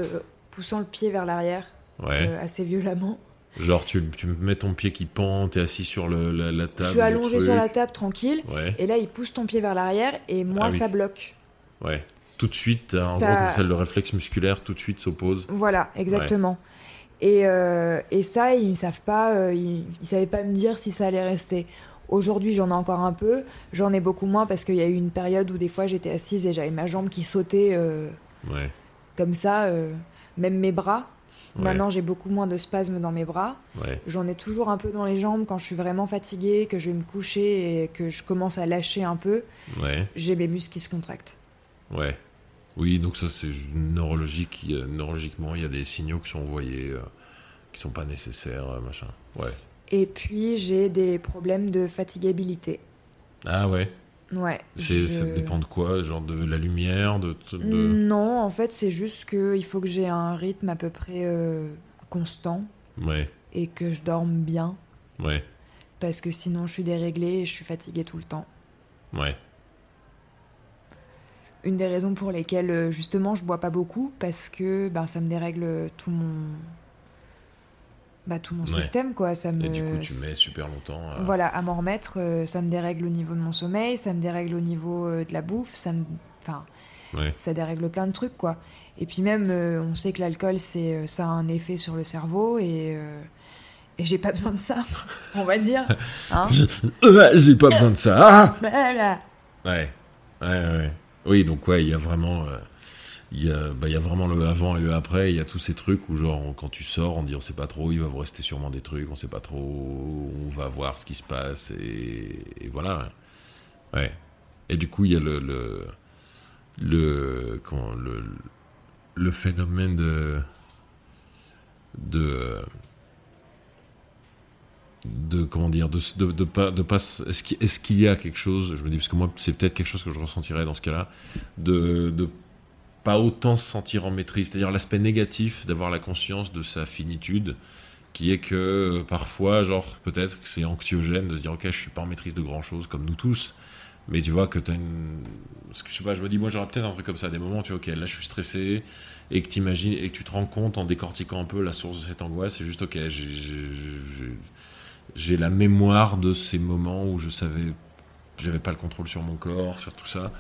poussant le pied vers l'arrière ouais. assez violemment. Genre, tu, tu mets ton pied qui pend, t'es assis sur le, la, table. suis le allongée truc. sur la table tranquille. Ouais, Et là, il pousse ton pied vers l'arrière et moi, Ah oui. ça bloque. ouais. Tout de suite, en Ça- gros, comme ça, le réflexe musculaire tout de suite s'oppose. Voilà, exactement. Et, euh, et ça, ils ne savent pas, euh, ils, ils savaient pas me dire si ça allait rester. Aujourd'hui, j'en ai encore un peu, j'en ai beaucoup moins parce qu'il y a eu une période où des fois j'étais assise et j'avais ma jambe qui sautait euh, Ouais, comme ça, même mes bras. Ouais. Maintenant, j'ai beaucoup moins de spasmes dans mes bras. ouais, J'en ai toujours un peu dans les jambes quand je suis vraiment fatiguée, que je vais me coucher et que je commence à lâcher un peu. ouais, J'ai mes muscles qui se contractent. ouais. Oui, donc ça, c'est neurologique. neurologiquement, il y a des signaux qui sont envoyés, euh, qui sont pas nécessaires, euh, machin. Ouais. Et puis, j'ai des problèmes de fatigabilité. Ah ouais? Ouais. Je- Ça dépend de quoi? Genre de la lumière de, de... Non, en fait, c'est juste qu'il faut que j'ai un rythme à peu près euh, constant Ouais, et que je dorme bien ouais, parce que sinon je suis déréglée et je suis fatiguée tout le temps. ouais. Une des raisons pour lesquelles euh, justement je bois pas beaucoup parce que ben, ça me dérègle tout mon bah, tout mon Ouais. système quoi. Ça me Et du coup, tu mets super longtemps. à- voilà à m'en remettre. euh, ça me dérègle au niveau de mon sommeil, ça me dérègle au niveau euh, de la bouffe, ça me enfin Ouais, ça dérègle plein de trucs quoi. Et puis même on sait que l'alcool c'est ça a un effet sur le cerveau et et j'ai pas besoin de ça, on va dire. Hein J'ai pas besoin de ça. Ah Voilà. ouais, ouais, ouais. Oui, donc ouais, il y a vraiment, euh, il y a, bah, y a vraiment le avant et le après. Il y a tous ces trucs où genre quand tu sors, on dit on sait pas trop, il va vous rester sûrement des trucs, on sait pas trop, on va voir ce qui se passe et, et voilà. Ouais. Et du coup, il y a le le le comment le le phénomène de de de comment dire de de, pas de pas est-ce qu'il y a quelque chose je me dis parce que moi c'est peut-être quelque chose que je ressentirais dans ce cas-là de de pas autant se sentir en maîtrise. C'est-à-dire l'aspect négatif d'avoir la conscience de sa finitude qui est que euh, parfois genre peut-être que c'est anxiogène de se dire ok je suis pas en maîtrise de grand chose comme nous tous. Mais tu vois que t'as une je sais pas je me dis moi j'aurais peut-être un truc comme ça des moments tu vois ok là je suis stressé et que t'imagines et que tu te rends compte en décortiquant un peu la source de cette angoisse c'est juste ok j'ai- j'ai la mémoire de ces moments où je savais j'avais pas le contrôle sur mon corps sur tout ça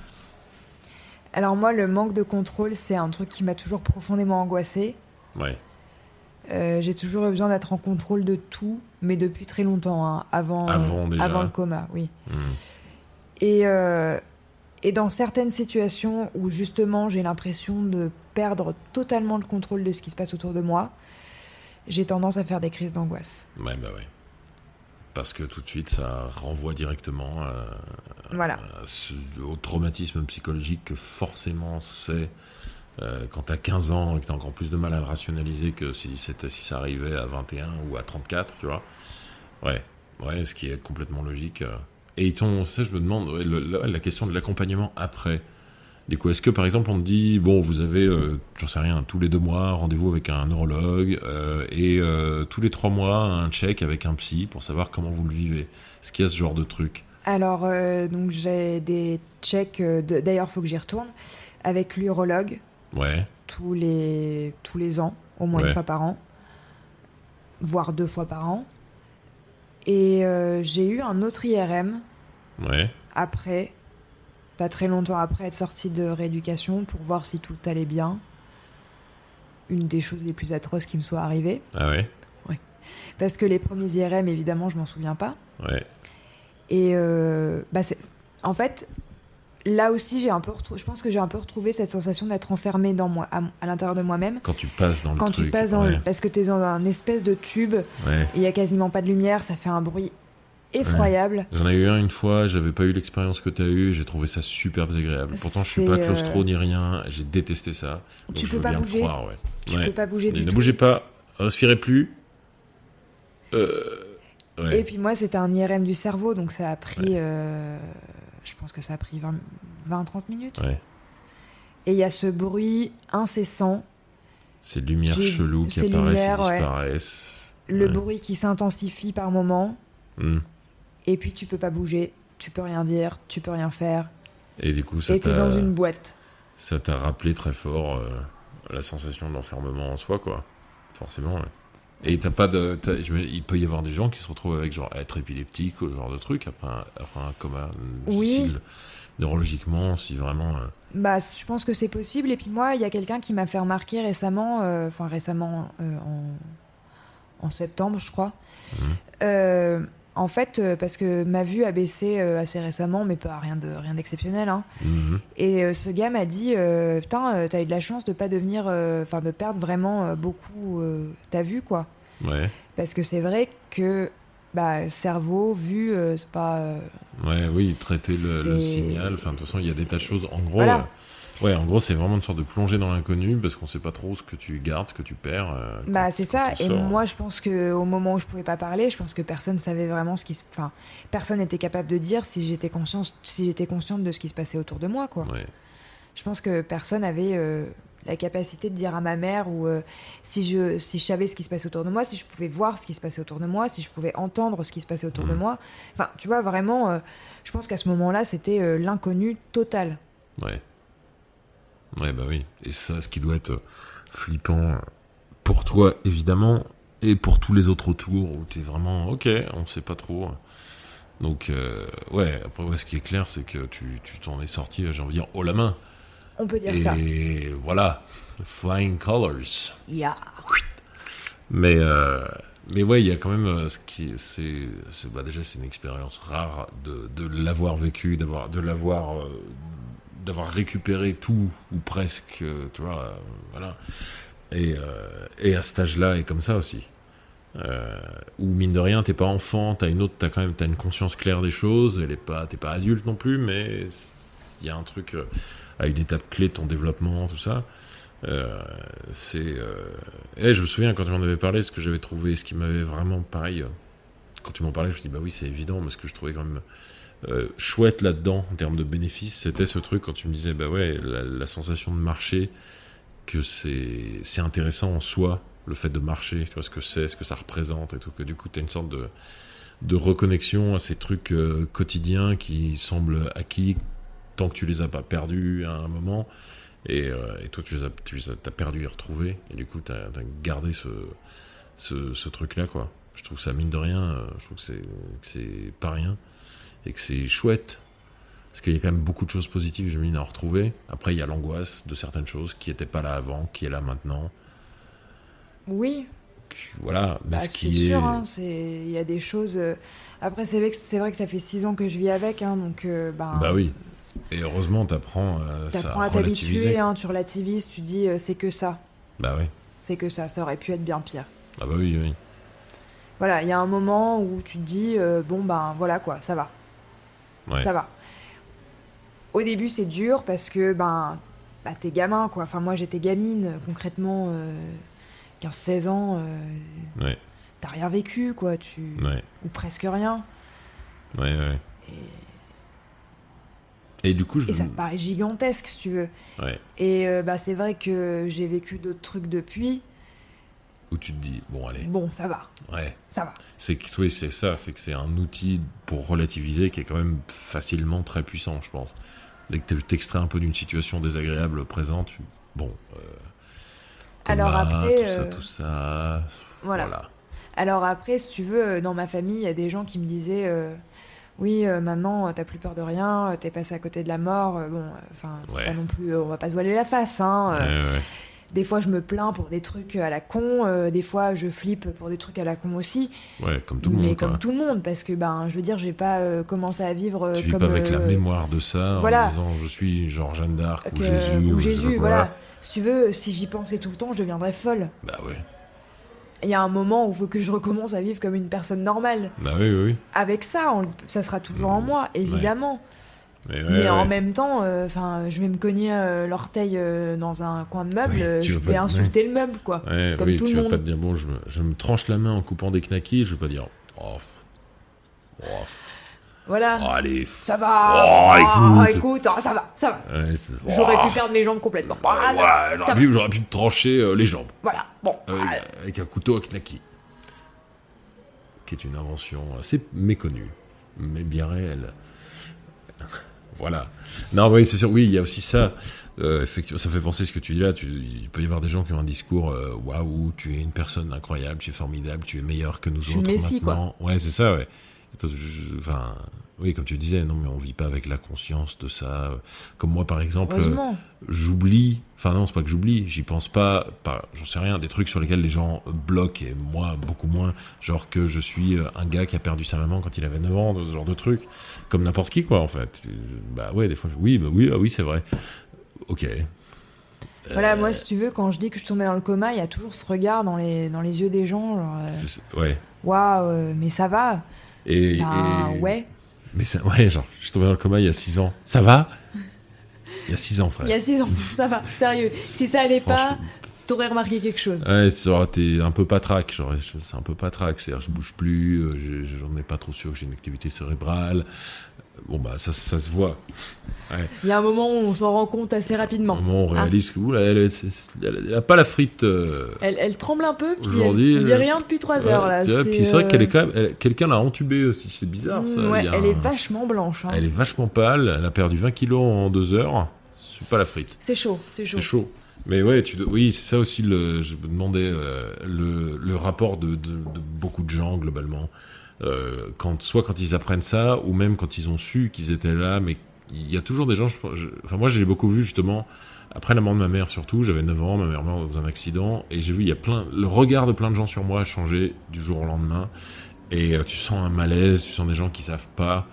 Alors moi le manque de contrôle c'est un truc qui m'a toujours profondément angoissée. ouais Euh, j'ai toujours eu besoin d'être en contrôle de tout, mais depuis très longtemps, hein, avant, Avant, déjà. avant le coma, oui. Hmm. Et, euh, et dans certaines situations où justement j'ai l'impression de perdre totalement le contrôle de ce qui se passe autour de moi, j'ai tendance à faire des crises d'angoisse. Ouais, bah ouais. Parce que tout de suite, ça renvoie directement à, Voilà. à ce- au traumatisme psychologique que forcément c'est euh, quand t'as 15 ans et que t'as encore plus de mal à le rationaliser que si, si ça arrivait à 21 ou à 34, tu vois. Ouais, ouais, ce qui est complètement logique. euh. Et ils t'ont, ça, je me demande, ouais, le- la, la question de l'accompagnement après. Du coup, est-ce que par exemple on te dit, bon, vous avez, euh, j'en sais rien, tous les deux mois, rendez-vous avec un neurologue euh, et euh, tous les trois mois, un check avec un psy pour savoir comment vous le vivez? Est-ce qu'il y a ce genre de truc? Alors, euh, donc j'ai des checks, d'ailleurs, faut que j'y retourne, avec l'urologue. Ouais, tous les, tous les ans, au moins Ouais. une fois par an, voire deux fois par an. Et j'ai eu un autre IRM ouais, après, pas très longtemps après être sortie de rééducation, pour voir si tout allait bien. Une des choses les plus atroces qui me soit arrivée. ah ouais, Parce que les premiers IRM, évidemment, je m'en souviens pas. ouais, Et euh, bah en fait, là aussi, j'ai un peu retrou- je pense que j'ai un peu retrouvé cette sensation d'être enfermée dans moi, à, à l'intérieur de moi-même. quand tu passes dans le Quand truc. tu passes dans ouais, parce que t'es dans un espèce de tube, ouais. il y a quasiment pas de lumière, ça fait un bruit effroyable. J'en ai eu un une fois, j'avais pas eu l'expérience que t'as eu, j'ai trouvé ça super désagréable. Pourtant, je suis pas euh, claustro ni rien, j'ai détesté ça. Donc Tu je peux veux pas bien bouger. croire, ouais. Tu Ouais. peux pas bouger du ne tout. bougez pas, respirez plus. Euh. Et puis moi, c'était un IRM du cerveau, donc ça a pris, euh, je pense que ça a pris 20-30 minutes. Et il y a ce bruit incessant, Ces lumières J'ai- cheloues qui apparaissent lumières, et disparaissent. le bruit qui s'intensifie par moments, Hmm. Et puis tu peux pas bouger, tu peux rien dire, tu peux rien faire, Et du coup, ça t'a dans une boîte. ça t'a rappelé très fort euh, la sensation de l'enfermement en soi, quoi. Forcément, ouais. Et t'as pas de. t'as- je me- il peut y avoir des gens qui se retrouvent avec genre être épileptique ou ce genre de truc après un, après un coma Oui. si le- neurologiquement, si vraiment. euh, Bah, je pense que c'est possible. Et puis moi, il y a quelqu'un qui m'a fait remarquer récemment, euh, enfin récemment en, en septembre, je crois. Mhm. En fait, euh, parce que ma vue a baissé euh, assez récemment, mais pas rien de rien d'exceptionnel. Hein. mhm. Et euh, ce gars m'a dit, putain, t'as eu de la chance de pas devenir, enfin de perdre vraiment beaucoup ta vue, quoi. Ouais, Parce que c'est vrai que bah, cerveau, vue, euh, c'est pas. euh, ouais, oui, traiter le, signal. Enfin, de toute façon, il y a des tas de choses. En gros, Voilà. Euh, ouais, en gros, c'est vraiment une sorte de plongée dans l'inconnu parce qu'on sait pas trop ce que tu gardes, ce que tu perds. euh, Bah c'est ça. Et sors. moi, je pense que au moment où je pouvais pas parler, je pense que personne savait vraiment ce qui se. Enfin, personne n'était capable de dire si j'étais consciente, si j'étais consciente de ce qui se passait autour de moi, quoi. Ouais. Je pense que personne avait euh, la capacité de dire à ma mère ou euh, si je si je savais ce qui se passait autour de moi, si je pouvais voir ce qui se passait autour de moi, si je pouvais entendre ce qui se passait autour de Mhm. moi. Enfin, tu vois vraiment. euh, je pense qu'à ce moment-là, c'était euh, l'inconnu total. Ouais. Ouais, bah oui. Et ça, ce qui doit être flippant euh, pour toi, évidemment, et pour tous les autres autour, où t'es vraiment, ok, on sait pas trop. Donc, euh, ouais, après, ouais, ce qui est clair, c'est que tu tu t'en es sorti, j'ai envie de dire, haut la main. On peut dire Et ça. voilà, flying colors. Ya. Mais, euh, mais ouais, il y a quand même euh, ce qui, c'est, c'est- bah déjà, c'est une expérience rare de, de l'avoir vécu, d'avoir, de l'avoir, euh, d'avoir récupéré tout ou presque, euh, tu vois, euh, voilà. Et, euh, et à cet âge-là, et comme ça aussi. Euh, où mine de rien, t'es pas enfant, t'as une autre, t'as quand même, t'as une conscience claire des choses. T'es pas adulte non plus, mais il y a un truc à une étape clé de ton développement, tout ça. C'est et je me souviens quand tu m'en avais parlé ce que j'avais trouvé ce qui m'avait vraiment pareil quand tu m'en parlais je me dis bah oui c'est évident mais ce que je trouvais quand même euh, chouette là-dedans en termes de bénéfices c'était ce truc quand tu me disais bah ouais la, sensation de marcher que c'est intéressant en soi le fait de marcher tu vois ce que c'est ce que ça représente et tout que du coup tu as une sorte de de reconnexion à ces trucs euh, quotidiens qui semblent acquis tant que tu les as pas perdus à un moment et, euh, et toi, tu les as, tu as perdu et retrouvé. Et du coup, tu as, gardé ce, ce, ce truc-là, quoi. Je trouve ça, mine de rien, euh, je trouve que c'est pas rien. Et que c'est chouette. Parce qu'il y a quand même beaucoup de choses positives, j'imagine, à retrouver. Après, il y a l'angoisse de certaines choses qui n'étaient pas là avant, qui est là maintenant. Oui. voilà, mais Bah, ce qui est. sûr, hein, il y a des choses. euh, Après, c'est vrai, vrai que ça fait six ans que je vis avec, hein, donc euh, ben, Bah oui. Et heureusement, t'apprends euh, à t'habituer, hein, tu relativises, tu dis euh, c'est que ça, Bah oui. c'est que ça, ça aurait pu être bien pire. Ah bah oui, oui. Voilà, il y a un moment où tu te dis euh, bon ben voilà quoi, ça va, Ouais. ça va. Au début, c'est dur parce que ben bah, t'es gamin quoi. Enfin moi j'étais gamine concrètement, euh, 15-16 ans, euh, Ouais, t'as rien vécu quoi, tu ouais, ou presque rien. ouais, ouais. Et du coup, je. Et ça te paraît gigantesque, si tu veux. Ouais. Et euh, bah, c'est vrai que j'ai vécu d'autres trucs depuis. Où tu te dis, bon, allez. Bon, ça va, Ouais. ça va. C'est que, oui, c'est ça, c'est que c'est un outil pour relativiser qui est quand même facilement très puissant, je pense. Dès que tu t'extrais un peu d'une situation désagréable présente, bon. euh, Alors après, Tout euh, ça, tout ça. Voilà. Voilà. Alors après, si tu veux, euh, dans ma famille, il y a des gens qui me disaient euh, Oui, euh, maintenant, euh, t'as plus peur de rien, euh, t'es passé à côté de la mort. euh, bon, euh, enfin, Ouais. pas non plus, euh, on va pas se voiler la face. Hein, euh, Ouais, ouais. Des fois, je me plains pour des trucs à la con, euh, des fois, je flippe pour des trucs à la con aussi. Ouais, comme tout le mais monde, comme quoi. tout le monde, parce que, ben, je veux dire, j'ai pas euh, commencé à vivre euh, Tu vis comme. pas avec la euh, mémoire de ça voilà. en disant je suis genre Jeanne d'Arc ou Jésus ou Jésus, voilà. Si tu veux, si j'y pensais tout le temps, je deviendrais folle. Bah ouais. Il y a un moment où il faut que je recommence à vivre comme une personne normale. Bah oui, oui, oui. Avec ça, on- ça sera toujours en moi, évidemment. Mais, ouais, Mais en même temps, euh, je vais me cogner euh, l'orteil euh, dans un coin de meuble, Oui, je vais insulter le meuble, quoi. Ouais, comme oui, tout tu le vas monde. pas te dire bon, je me, je me tranche la main en coupant des knackis, je vais pas dire oh, oh, Voilà. oh, allez, Ça va. Oh, Ah, écoute. écoute, ah, ça va, ça va. J'aurais oh, pu perdre mes jambes complètement. Ah, j'aurais pu, j'aurais pu te trancher les jambes Voilà. Bon. avec, avec un couteau à knacky, qui est une invention assez méconnue, mais bien réelle. Voilà. Non, oui, c'est sûr. Oui, il y a aussi ça. Euh, effectivement, ça fait penser à ce que tu dis là. Tu, il peut y avoir des gens qui ont un discours euh, waouh, tu es une personne incroyable, tu es formidable, tu es meilleur que nous Je autres Messi, quoi. maintenant. Ouais, c'est ça. Ouais. Enfin, oui, comme tu disais, non, mais on vit pas avec la conscience de ça. Comme moi, par exemple, euh, j'oublie. Enfin non, c'est pas que j'oublie. J'y pense pas. pas J'en sais rien. Des trucs sur lesquels les gens bloquent et moi beaucoup moins. Genre que je suis euh, un gars qui a perdu sa maman quand il avait 9 ans, ce genre de trucs. Comme n'importe qui quoi en fait. Euh, Bah ouais, des fois. Oui, bah oui, ah oui, c'est vrai. Ok. Voilà, moi, si tu veux, quand je dis que je tombais dans le coma, il y a toujours ce regard dans les, dans les yeux des gens. genre, euh, Ouais. Waouh, euh, mais ça va. Et, Bah, et- ouais. Mais ça, ouais, genre, je suis tombé dans le coma il y a 6 ans. Ça va? Il y a 6 ans, frère. Il y a 6 ans, ça va, sérieux. Si ça allait pas, t'aurais remarqué quelque chose. Ouais, c'est genre, t'es un peu patraque, genre, c'est un peu patraque, c'est-à-dire, je bouge plus, euh, je- je- j'en ai pas trop sûr que j'ai une activité cérébrale. Bon, bah, ça, ça se voit. Il y a un moment où on s'en rend compte assez rapidement. moment où on Ah. réalise que, c'est- c'est- elle, elle a pas la frite. euh, Elle, elle tremble un peu, puis elle Aujourd'hui, dit euh, rien depuis 3 ouais, heures là. puis c'est vrai euh, qu'elle est quand même, quelqu'un l'a entubée aussi, c'est bizarre, ça. Ouais, elle un- est vachement blanche. hein. elle est vachement pâle, elle a perdu 20 kilos en deux heures. C'est pas la frite. C'est chaud, c'est chaud. C'est chaud. Mais ouais, tu, oui, c'est ça aussi. Le, je me demandais euh, le, le rapport de, de, de beaucoup de gens globalement. Euh, quand, soit quand ils apprennent ça, ou même quand ils ont su qu'ils étaient là. Mais il y a toujours des gens. je- je- enfin, moi, j'ai beaucoup vu justement après la mort de ma mère surtout. J'avais 9 ans, ma mère meurt dans un accident, et j'ai vu il y a plein. Le regard de plein de gens sur moi a changé du jour au lendemain. Et euh, tu sens un malaise, tu sens des gens qui savent pas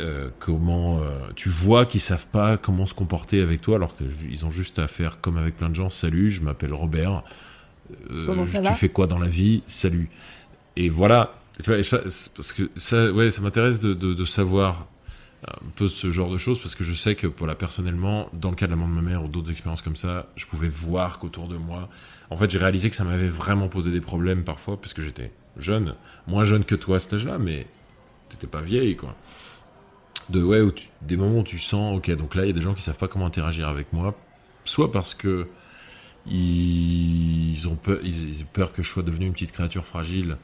euh, comment euh, tu vois qu'ils savent pas comment se comporter avec toi alors qu'ils ont juste à faire comme avec plein de gens salut je m'appelle Robert Euh, Comment ça tu fais quoi dans la vie? Salut et voilà tu parce que ça ouais ça m'intéresse de, de, de savoir un peu ce genre de choses parce que je sais que voilà personnellement dans le cas de la mort de ma mère ou d'autres expériences comme ça je pouvais voir qu'autour de moi en fait j'ai réalisé que ça m'avait vraiment posé des problèmes parfois parce que j'étais jeune moins jeune que toi à cet âge-là mais t'étais pas vieille quoi. De ouais des moments où tu sens ok donc là il y a des gens qui savent pas comment interagir avec moi soit parce que ils ont peur ils ont peur que je sois devenu une petite créature fragile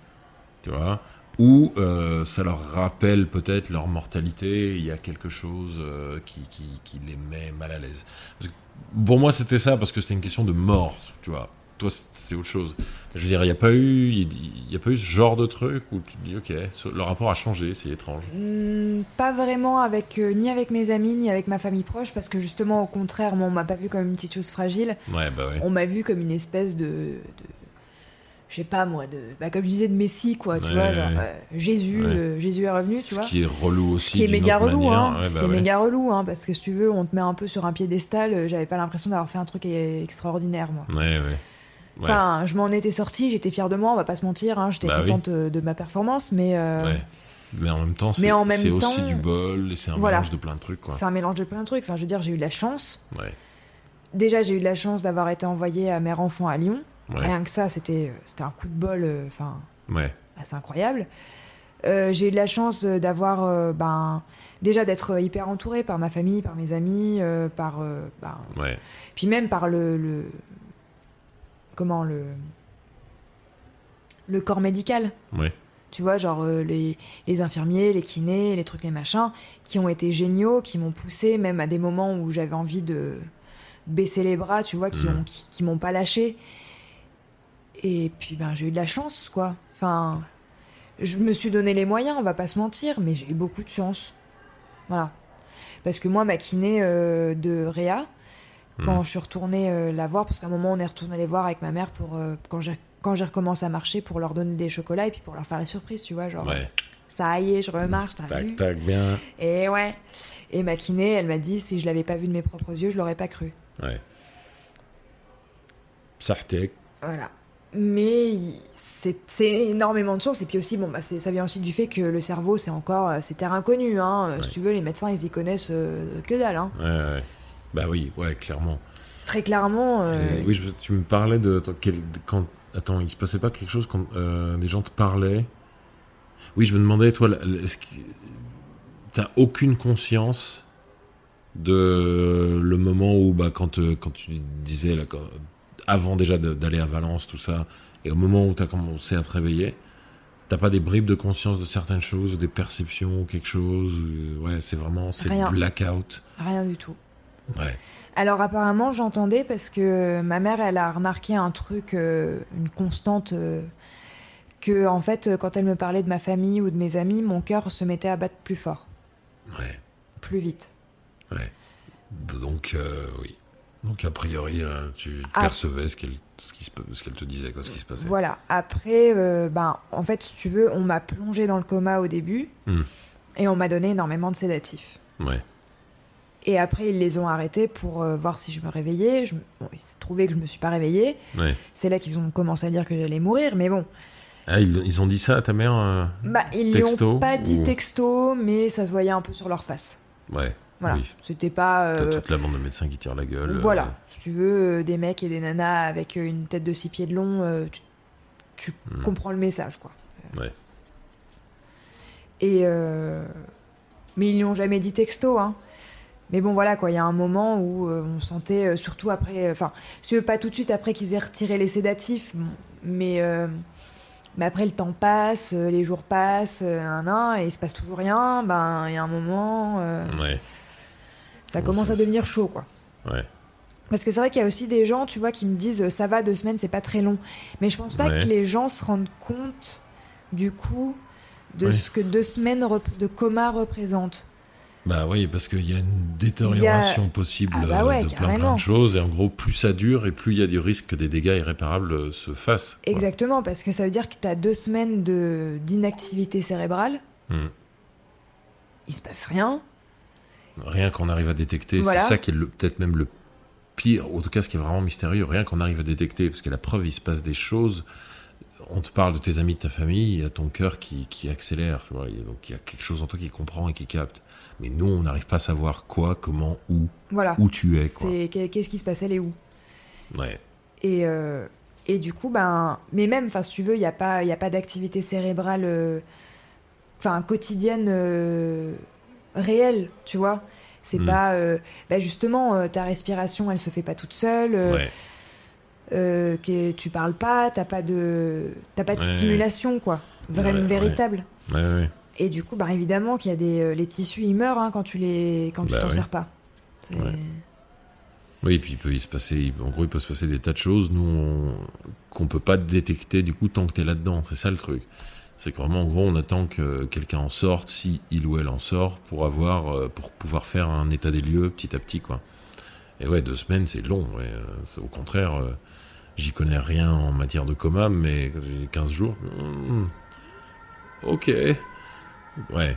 tu vois. Ou euh, ça leur rappelle peut-être leur mortalité il y a quelque chose euh, qui, qui, qui les met mal à l'aise. Pour moi c'était ça parce que c'était une question de mort tu vois. Toi c'est autre chose. Je veux dire il n'y a pas eu il y a pas eu ce genre de truc où tu te dis ok le rapport a changé c'est étrange. Hmm, pas vraiment avec euh, ni avec mes amis ni avec ma famille proche parce que justement au contraire moi on m'a pas vu comme une petite chose fragile. Ouais bah ouais. On m'a vu comme une espèce de, de, je sais pas moi, de, bah, comme je disais, de Messie, quoi, tu Ouais, vois, genre, euh, Jésus, Ouais. euh, Jésus est revenu, tu Ce vois. qui est relou aussi. Ce qui est méga relou, manière. hein. Ouais, ce bah qui est méga relou, hein, parce que si tu veux, on te met un peu sur un piédestal, euh, j'avais pas l'impression d'avoir fait un truc extraordinaire, moi. Ouais, ouais. Enfin, je m'en étais sortie, j'étais fière de moi, on va pas se mentir, hein, j'étais Bah contente de ma performance, mais euh, Ouais. Mais en même temps, c'est aussi du bol et c'est un Voilà. mélange de plein de trucs, quoi. c'est un mélange de plein de trucs. Enfin, je veux dire, j'ai eu de la chance. Ouais. Déjà, j'ai eu de la chance d'avoir été envoyée à Mère Enfant à Lyon. Ouais. Rien que ça, c'était euh, c'était un coup de bol, euh, enfin, Ouais. assez incroyable. Euh, j'ai eu de la chance euh, d'avoir, euh, ben, déjà d'être euh, hyper entourée par ma famille, par mes amis, euh, par, euh, ben, Ouais. puis même par le, le- comment le, le corps médical. Ouais. Tu vois, genre euh, les, les infirmiers, les kinés, les trucs, les machins, qui ont été géniaux, qui m'ont poussé, même à des moments où j'avais envie de baisser les bras, tu vois, qui Mhm. ont qui, qui m'ont pas lâché. Et puis ben j'ai eu de la chance, quoi. Enfin, je me suis donné les moyens, on va pas se mentir, mais j'ai eu beaucoup de chance. Voilà. Parce que moi, ma kiné euh, de Réa, quand Mhm. je suis retournée euh, la voir, parce qu'à un moment on est retourné les voir avec ma mère pour euh, quand j'ai quand j'ai recommencé à marcher pour leur donner des chocolats et puis pour leur faire la surprise, tu vois, genre Ouais. ça y est, je remarche, t'as vu Tac, tac, bien. Et ouais. Et ma kiné, elle m'a dit si je l'avais pas vu de mes propres yeux, je l'aurais pas cru. Ouais. Sartek. Voilà. Mais c'est énormément de chance et puis aussi bon bah ça vient aussi du fait que le cerveau c'est encore euh, c'est terre inconnue hein. Euh, Si tu veux les médecins ils y connaissent euh, que dalle hein. Ouais, ouais. Bah oui, ouais, clairement. Très clairement euh, Et oui, je- tu me parlais de attends, quel- quand attends, il se passait pas quelque chose quand euh, des gens te parlaient? Oui, je me demandais toi, est-ce que t'as aucune conscience de le moment où bah quand quand tu disais là, quand- avant déjà d'aller à Valence tout ça et au moment où t'as commencé à te réveiller, t'as pas des bribes de conscience de certaines choses, ou des perceptions, ou quelque chose. ou- Ouais, c'est vraiment c'est blackout. rien du tout. Ouais. Alors apparemment j'entendais parce que ma mère elle a remarqué un truc, euh, une constante, euh, que en fait euh, quand elle me parlait de ma famille ou de mes amis, mon cœur se mettait à battre plus fort, Ouais. plus vite. Ouais. Donc, euh, oui. Donc, a priori, euh, tu Ah. percevais ce qu'elle ce qu'elle te disait, quoi, ce qui se passait. Voilà. Après, euh, ben en fait si tu veux, on m'a plongé dans le coma au début Hmm. et on m'a donné énormément de sédatifs. Ouais. Et après ils les ont arrêtés pour euh, voir si je me réveillais. Je, bon, il s'est trouvé que je me suis pas réveillée. Ouais. C'est là qu'ils ont commencé à dire que j'allais mourir, mais bon. Ah, ils, ils ont dit ça à ta mère euh, Bah, ils Texto lui ont pas dit texto, mais ça se voyait un peu sur leur face. Ouais. Voilà. Oui. C'était pas. T'as euh, toute la bande de médecins qui tirent la gueule. euh, Voilà. Si tu veux, euh, des mecs et des nanas avec euh, une tête de six pieds de long, tu, tu Hmm. comprends le message, quoi. Ouais. Et. Mais ils lui ont jamais dit texto, hein. Mais bon, voilà, quoi. Il y a un moment où on sentait, surtout après. Enfin, si tu veux, pas tout de suite après qu'ils aient retiré les sédatifs, bon, mais. mais après, le temps passe, les jours passent, un, un, et il se passe toujours rien. Ben, il y a un moment, euh, Ouais. Ça commence ça, à devenir chaud, quoi. Ouais. Parce que c'est vrai qu'il y a aussi des gens, tu vois, qui me disent ça va, deux semaines, c'est pas très long. Mais je pense pas Ouais. que les gens se rendent compte, du coup, de ce que deux semaines de coma représentent. Bah oui, parce qu'il y a une détérioration possible Ah bah euh, ouais, de plein, plein de choses. Et en gros, plus ça dure et plus il y a du risque que des dégâts irréparables euh, se fassent. quoi. Exactement, parce que ça veut dire que tu as deux semaines de d'inactivité cérébrale, Hmm. il se passe rien. Rien qu'on arrive à détecter, Voilà. c'est ça qui est peut-être même le pire, en tout cas ce qui est vraiment mystérieux, rien qu'on arrive à détecter, parce que la preuve, il se passe des choses, on te parle de tes amis, de ta famille, il y a ton cœur qui, qui accélère, tu vois, donc il y a quelque chose en toi qui comprend et qui capte. Mais nous, on n'arrive pas à savoir quoi, comment, où, Voilà. où tu es, qu'est-ce qui se passait, les où Ouais, Et, euh, et du coup, ben, mais même, enfin, si tu veux, il n'y a pas, il y a pas d'activité cérébrale, euh, quotidienne euh, réelle, tu vois. C'est Mm. pas, euh, ben, justement, euh, ta respiration, elle se fait pas toute seule. euh, ouais, euh, que tu parles pas, t'as pas de, t'as pas de Ouais. stimulation, quoi, vraiment Ouais, véritable. Et du coup, bah évidemment qu'il y a des, les tissus, ils meurent hein, quand tu les, quand tu Bah t'en sers pas. Oui, et puis il peut se passer, en gros, il peut se passer des tas de choses, nous, on- qu'on peut pas détecter, du coup, tant que t'es là-dedans. C'est ça le truc. C'est que vraiment, en gros, on attend que quelqu'un en sorte, si il ou elle en sort, pour avoir, euh, pour pouvoir faire un état des lieux petit à petit, quoi. Et ouais, deux semaines, c'est long, ouais. euh, au contraire, euh, J'y connais rien en matière de coma, mais 15 jours. hmm, ok. Ouais.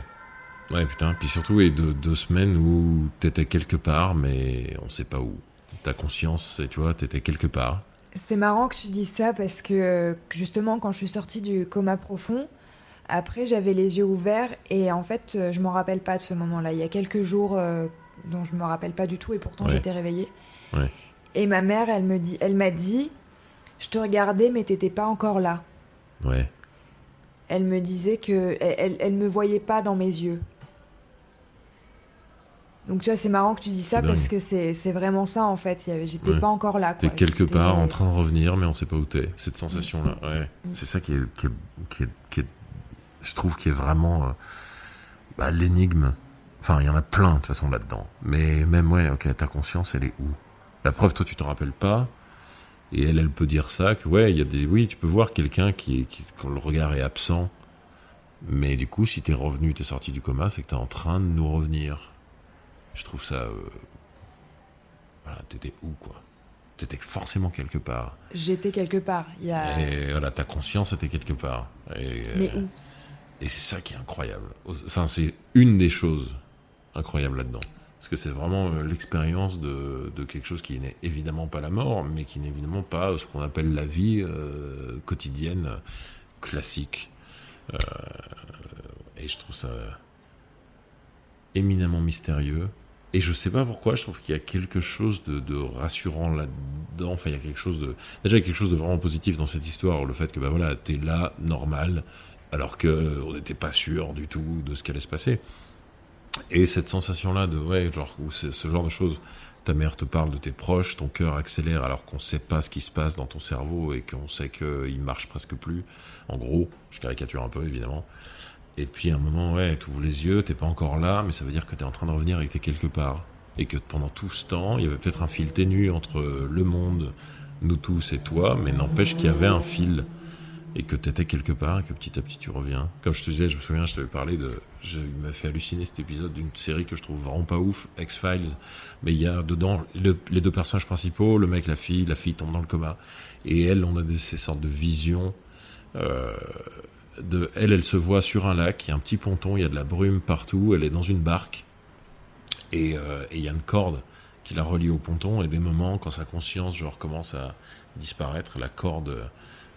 Ouais, putain. Puis surtout, et deux, deux semaines où t'étais quelque part, mais on sait pas où. Ta conscience, tu vois, t'étais quelque part. C'est marrant que tu dises ça parce que euh, justement, quand je suis sortie du coma profond, après j'avais les yeux ouverts et en fait, euh, je m'en rappelle pas de ce moment-là. Il y a quelques jours euh, dont je me rappelle pas du tout et pourtant Ouais. j'étais réveillée. Ouais. Et ma mère, elle me dit, elle m'a dit, je te regardais mais t'étais pas encore là. Ouais. Elle me disait que elle, elle, elle me voyait pas dans mes yeux. Donc tu vois, c'est marrant que tu dis ça parce que c'est c'est vraiment ça en fait. J'étais Ouais. pas encore là. T'es quelque part en train de revenir, mais on sait pas où t'es. Cette sensation-là, ouais. Mm. C'est ça qui est, qui est, qui est, qui est- je trouve, qui est vraiment euh, bah, l'énigme. Enfin, il y en a plein de toute façon là-dedans. Mais même, ouais, ok, ta conscience, elle est où? La preuve, toi, tu t'en rappelles pas. Et elle, elle peut dire ça, que ouais, il y a des, oui, tu peux voir quelqu'un qui, qui, quand le regard est absent. Mais du coup, si t'es revenu, t'es sorti du coma, c'est que t'es en train de nous revenir. Je trouve ça, euh, voilà, t'étais où, quoi? T'étais forcément quelque part. J'étais quelque part. Y a... Et voilà, ta conscience était quelque part. Et, Mais euh, où? et c'est ça qui est incroyable. Enfin, c'est une des choses incroyables là-dedans. Parce que c'est vraiment euh, l'expérience de, de quelque chose qui n'est évidemment pas la mort, mais qui n'est évidemment pas ce qu'on appelle la vie euh, quotidienne classique. Euh, et je trouve ça éminemment mystérieux. Et je sais pas pourquoi, je trouve qu'il y a quelque chose de, de rassurant là-dedans. Enfin, il y a quelque chose de. Déjà, il y a quelque chose de vraiment positif dans cette histoire. Le fait que, bah voilà, t'es là, normal, alors que euh, on n'était pas sûr du tout de ce qui allait se passer. Et cette sensation-là de, ouais, genre, où ce genre de choses. Ta mère te parle de tes proches, ton cœur accélère alors qu'on sait pas ce qui se passe dans ton cerveau et qu'on sait qu'il marche presque plus. En gros, je caricature un peu, évidemment. Et puis à un moment, ouais, tu ouvres les yeux, t'es pas encore là, mais ça veut dire que t'es en train de revenir et que t'es quelque part. Et que pendant tout ce temps, il y avait peut-être un fil ténu entre le monde, nous tous et toi, mais n'empêche qu'il y avait un fil. Et que t'étais quelque part et que petit à petit tu reviens. Comme je te disais, je me souviens, je t'avais parlé de. Je, il m'a fait halluciner cet épisode d'une série que je trouve vraiment pas ouf, X-Files. Mais il y a dedans le- les deux personnages principaux, le mec, la fille, la fille tombe dans le coma. Et elle, on a des, ces sortes de visions. Euh, de, elle, elle se voit sur un lac, il y a un petit ponton, il y a de la brume partout, elle est dans une barque, et euh, et y a une corde qui la relie au ponton, et des moments, quand sa conscience genre commence à disparaître, la corde euh,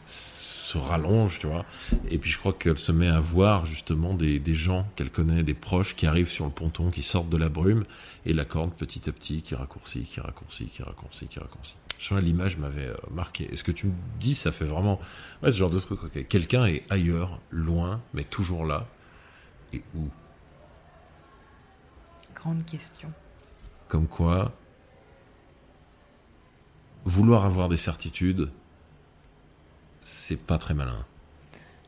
se rallonge, tu vois, et puis je crois qu'elle se met à voir justement des, des gens qu'elle connaît, des proches qui arrivent sur le ponton, qui sortent de la brume, et la corde petit à petit qui raccourcit, qui raccourcit, qui raccourcit, qui raccourcit. L'image m'avait euh, marqué. Et ce que tu me dis, ça fait vraiment Ouais, ce genre de truc. Quelqu'un est ailleurs, loin, mais toujours là. Et où? Grande question. Comme quoi, vouloir avoir des certitudes, c'est pas très malin.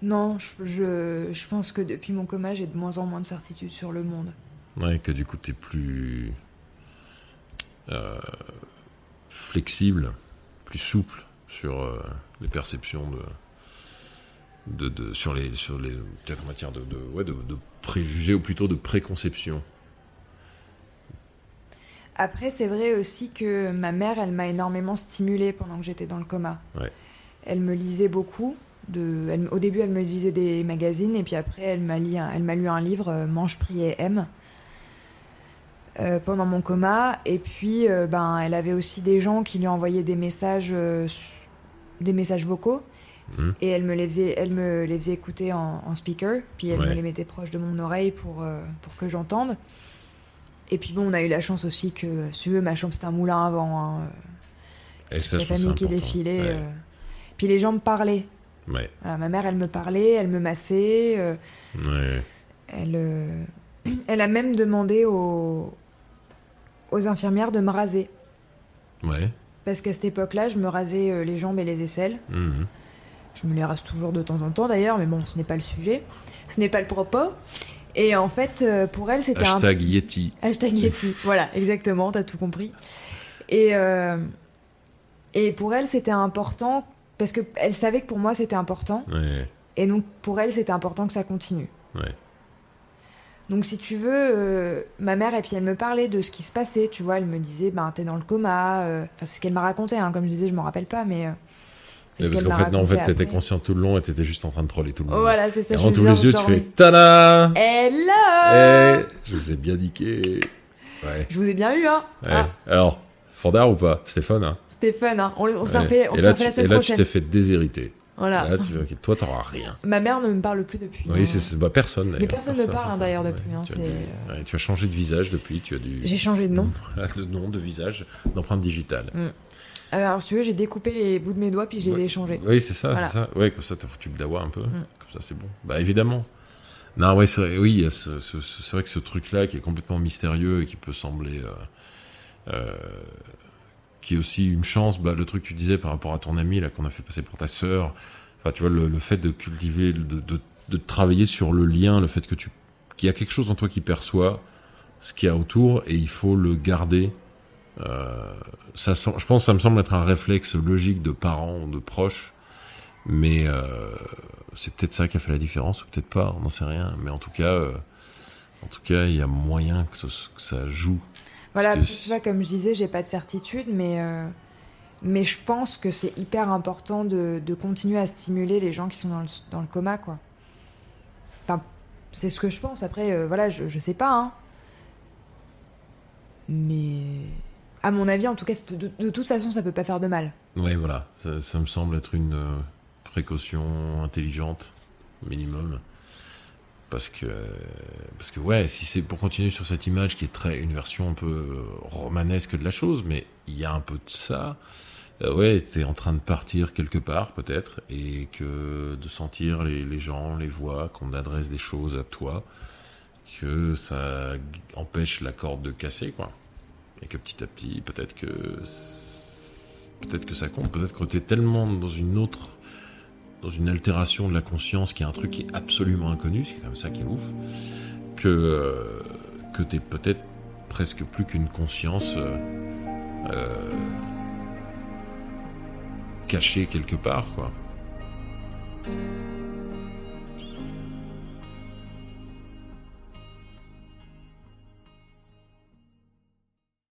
Non, je, je, je pense que depuis mon coma, j'ai de moins en moins de certitude sur le monde. Ouais, que du coup, t'es plus euh, flexible, plus souple sur euh, les perceptions de, de, de- sur les, sur les, peut-être en matière de, de, ouais, de, de préjugés ou plutôt de préconceptions. Après, c'est vrai aussi que ma mère, elle m'a énormément stimulée pendant que j'étais dans le coma. Ouais. Elle me lisait beaucoup. De, elle- au début, elle me lisait des magazines et puis après, elle m'a lu, un- lu livre, euh, Mange, prie et aime, euh, pendant mon coma. Et puis, euh, ben, elle avait aussi des gens qui lui envoyaient des messages, euh, des messages vocaux. Mhm. Et elle me les faisait, elle me les faisait écouter en, en speaker, puis elle Ouais. me les mettait proche de mon oreille pour, pour que j'entende. Et puis bon, on a eu la chance aussi que, si tu veux, ma chambre c'était un moulin avant. hein, Et ça, la famille qui défilait. Ouais. Puis les gens me parlaient. Ouais. Voilà, ma mère, elle me parlait, elle me massait. euh, Ouais. elle, euh, elle a même demandé aux, aux infirmières de me raser. Ouais. Parce qu'à cette époque-là, je me rasais euh, les jambes et les aisselles. Mhm. Je me les rase toujours de temps en temps d'ailleurs, mais bon, ce n'est pas le sujet. Ce n'est pas le propos. Et en fait, euh, pour elle, c'était un Hashtag Yeti. Hashtag Yeti. voilà, exactement, t'as tout compris. Et, euh, et pour elle, c'était important, parce qu'elle savait que pour moi, c'était important. Ouais. Et donc, pour elle, c'était important que ça continue. Ouais. Donc si tu veux, euh, ma mère, et puis elle me parlait de ce qui se passait, tu vois, elle me disait, ben t'es dans le coma, euh, enfin c'est ce qu'elle m'a raconté, hein, comme je disais, je m'en rappelle pas, mais... euh, parce qu'en fait, non, en fait, t'étais conscient tout le long et t'étais juste en train de troller tout le monde. Voilà, c'est ça. et en tous les yeux, tu fais tada Hello Eh, je vous ai bien niqué. Ouais. Je vous ai bien eu, hein ouais. Ah, Alors, Fandard ou pas? Stéphane hein fun, hein On, on s'en Ouais. refait, on Et la tu, et semaine là, tu t'es fait déshériter. Voilà. Là, tu fais, ok, toi, t'auras rien. Ma mère ne me parle plus depuis. Oui, hein. c'est bah, personne. d'ailleurs. personne ne parle, hein, d'ailleurs, depuis, hein, tu, as c'est- dû- ouais, tu as changé de visage depuis. Tu as dû. J'ai changé de nom. de nom, de visage, d'empreinte digitale. Alors, si tu veux, j'ai découpé les bouts de mes doigts, puis je les ai échangés. Oui, c'est ça, Voilà. c'est ça. Ouais, comme ça, t'as foutu le dawa un peu. Mm. Comme ça, c'est bon. Bah, évidemment. Non, ouais, c'est vrai, oui, ce- ce- c'est vrai que ce truc-là qui est complètement mystérieux et qui peut sembler. euh, euh, qui aussi une chance, bah, le truc que tu disais par rapport à ton ami, là, qu'on a fait passer pour ta sœur. Enfin, tu vois, le, fait de cultiver, de, travailler sur le lien, le fait que tu. qu'il y a quelque chose en toi qui perçoit ce qu'il y a autour et il faut le garder. Euh, ça, je pense ça me semble être un réflexe logique de parents de proches, mais euh, c'est peut-être ça qui a fait la différence ou peut-être pas, on n'en sait rien. Mais en tout cas, euh, en tout cas, il y a moyen que ça joue. Voilà, Parce que puis, tu vois, comme je disais, j'ai pas de certitude, mais, euh, mais je pense que c'est hyper important de, de continuer à stimuler les gens qui sont dans le, dans le coma, quoi. Enfin, c'est ce que je pense. Après, euh, voilà, je, je sais pas, hein. Mais à mon avis, en tout cas, de, de toute façon, ça peut pas faire de mal. Ouais, voilà, ça, ça me semble être une euh, précaution intelligente, minimum. Parce que, parce que ouais, si c'est pour continuer sur cette image qui est très une version un peu euh, romanesque de la chose, mais il y a un peu de ça. Euh, ouais, t'es en train de partir quelque part peut-être, et que de sentir les, les gens, les voix, qu'on adresse des choses à toi, que ça empêche la corde de casser, quoi. Et que petit à petit, peut-être que peut-être que ça compte, peut-être que t'es tellement dans une autre, dans une altération de la conscience, qui est un truc qui est absolument inconnu, c'est comme ça qui est ouf, que euh, que t'es peut-être presque plus qu'une conscience euh, euh, cachée quelque part, quoi.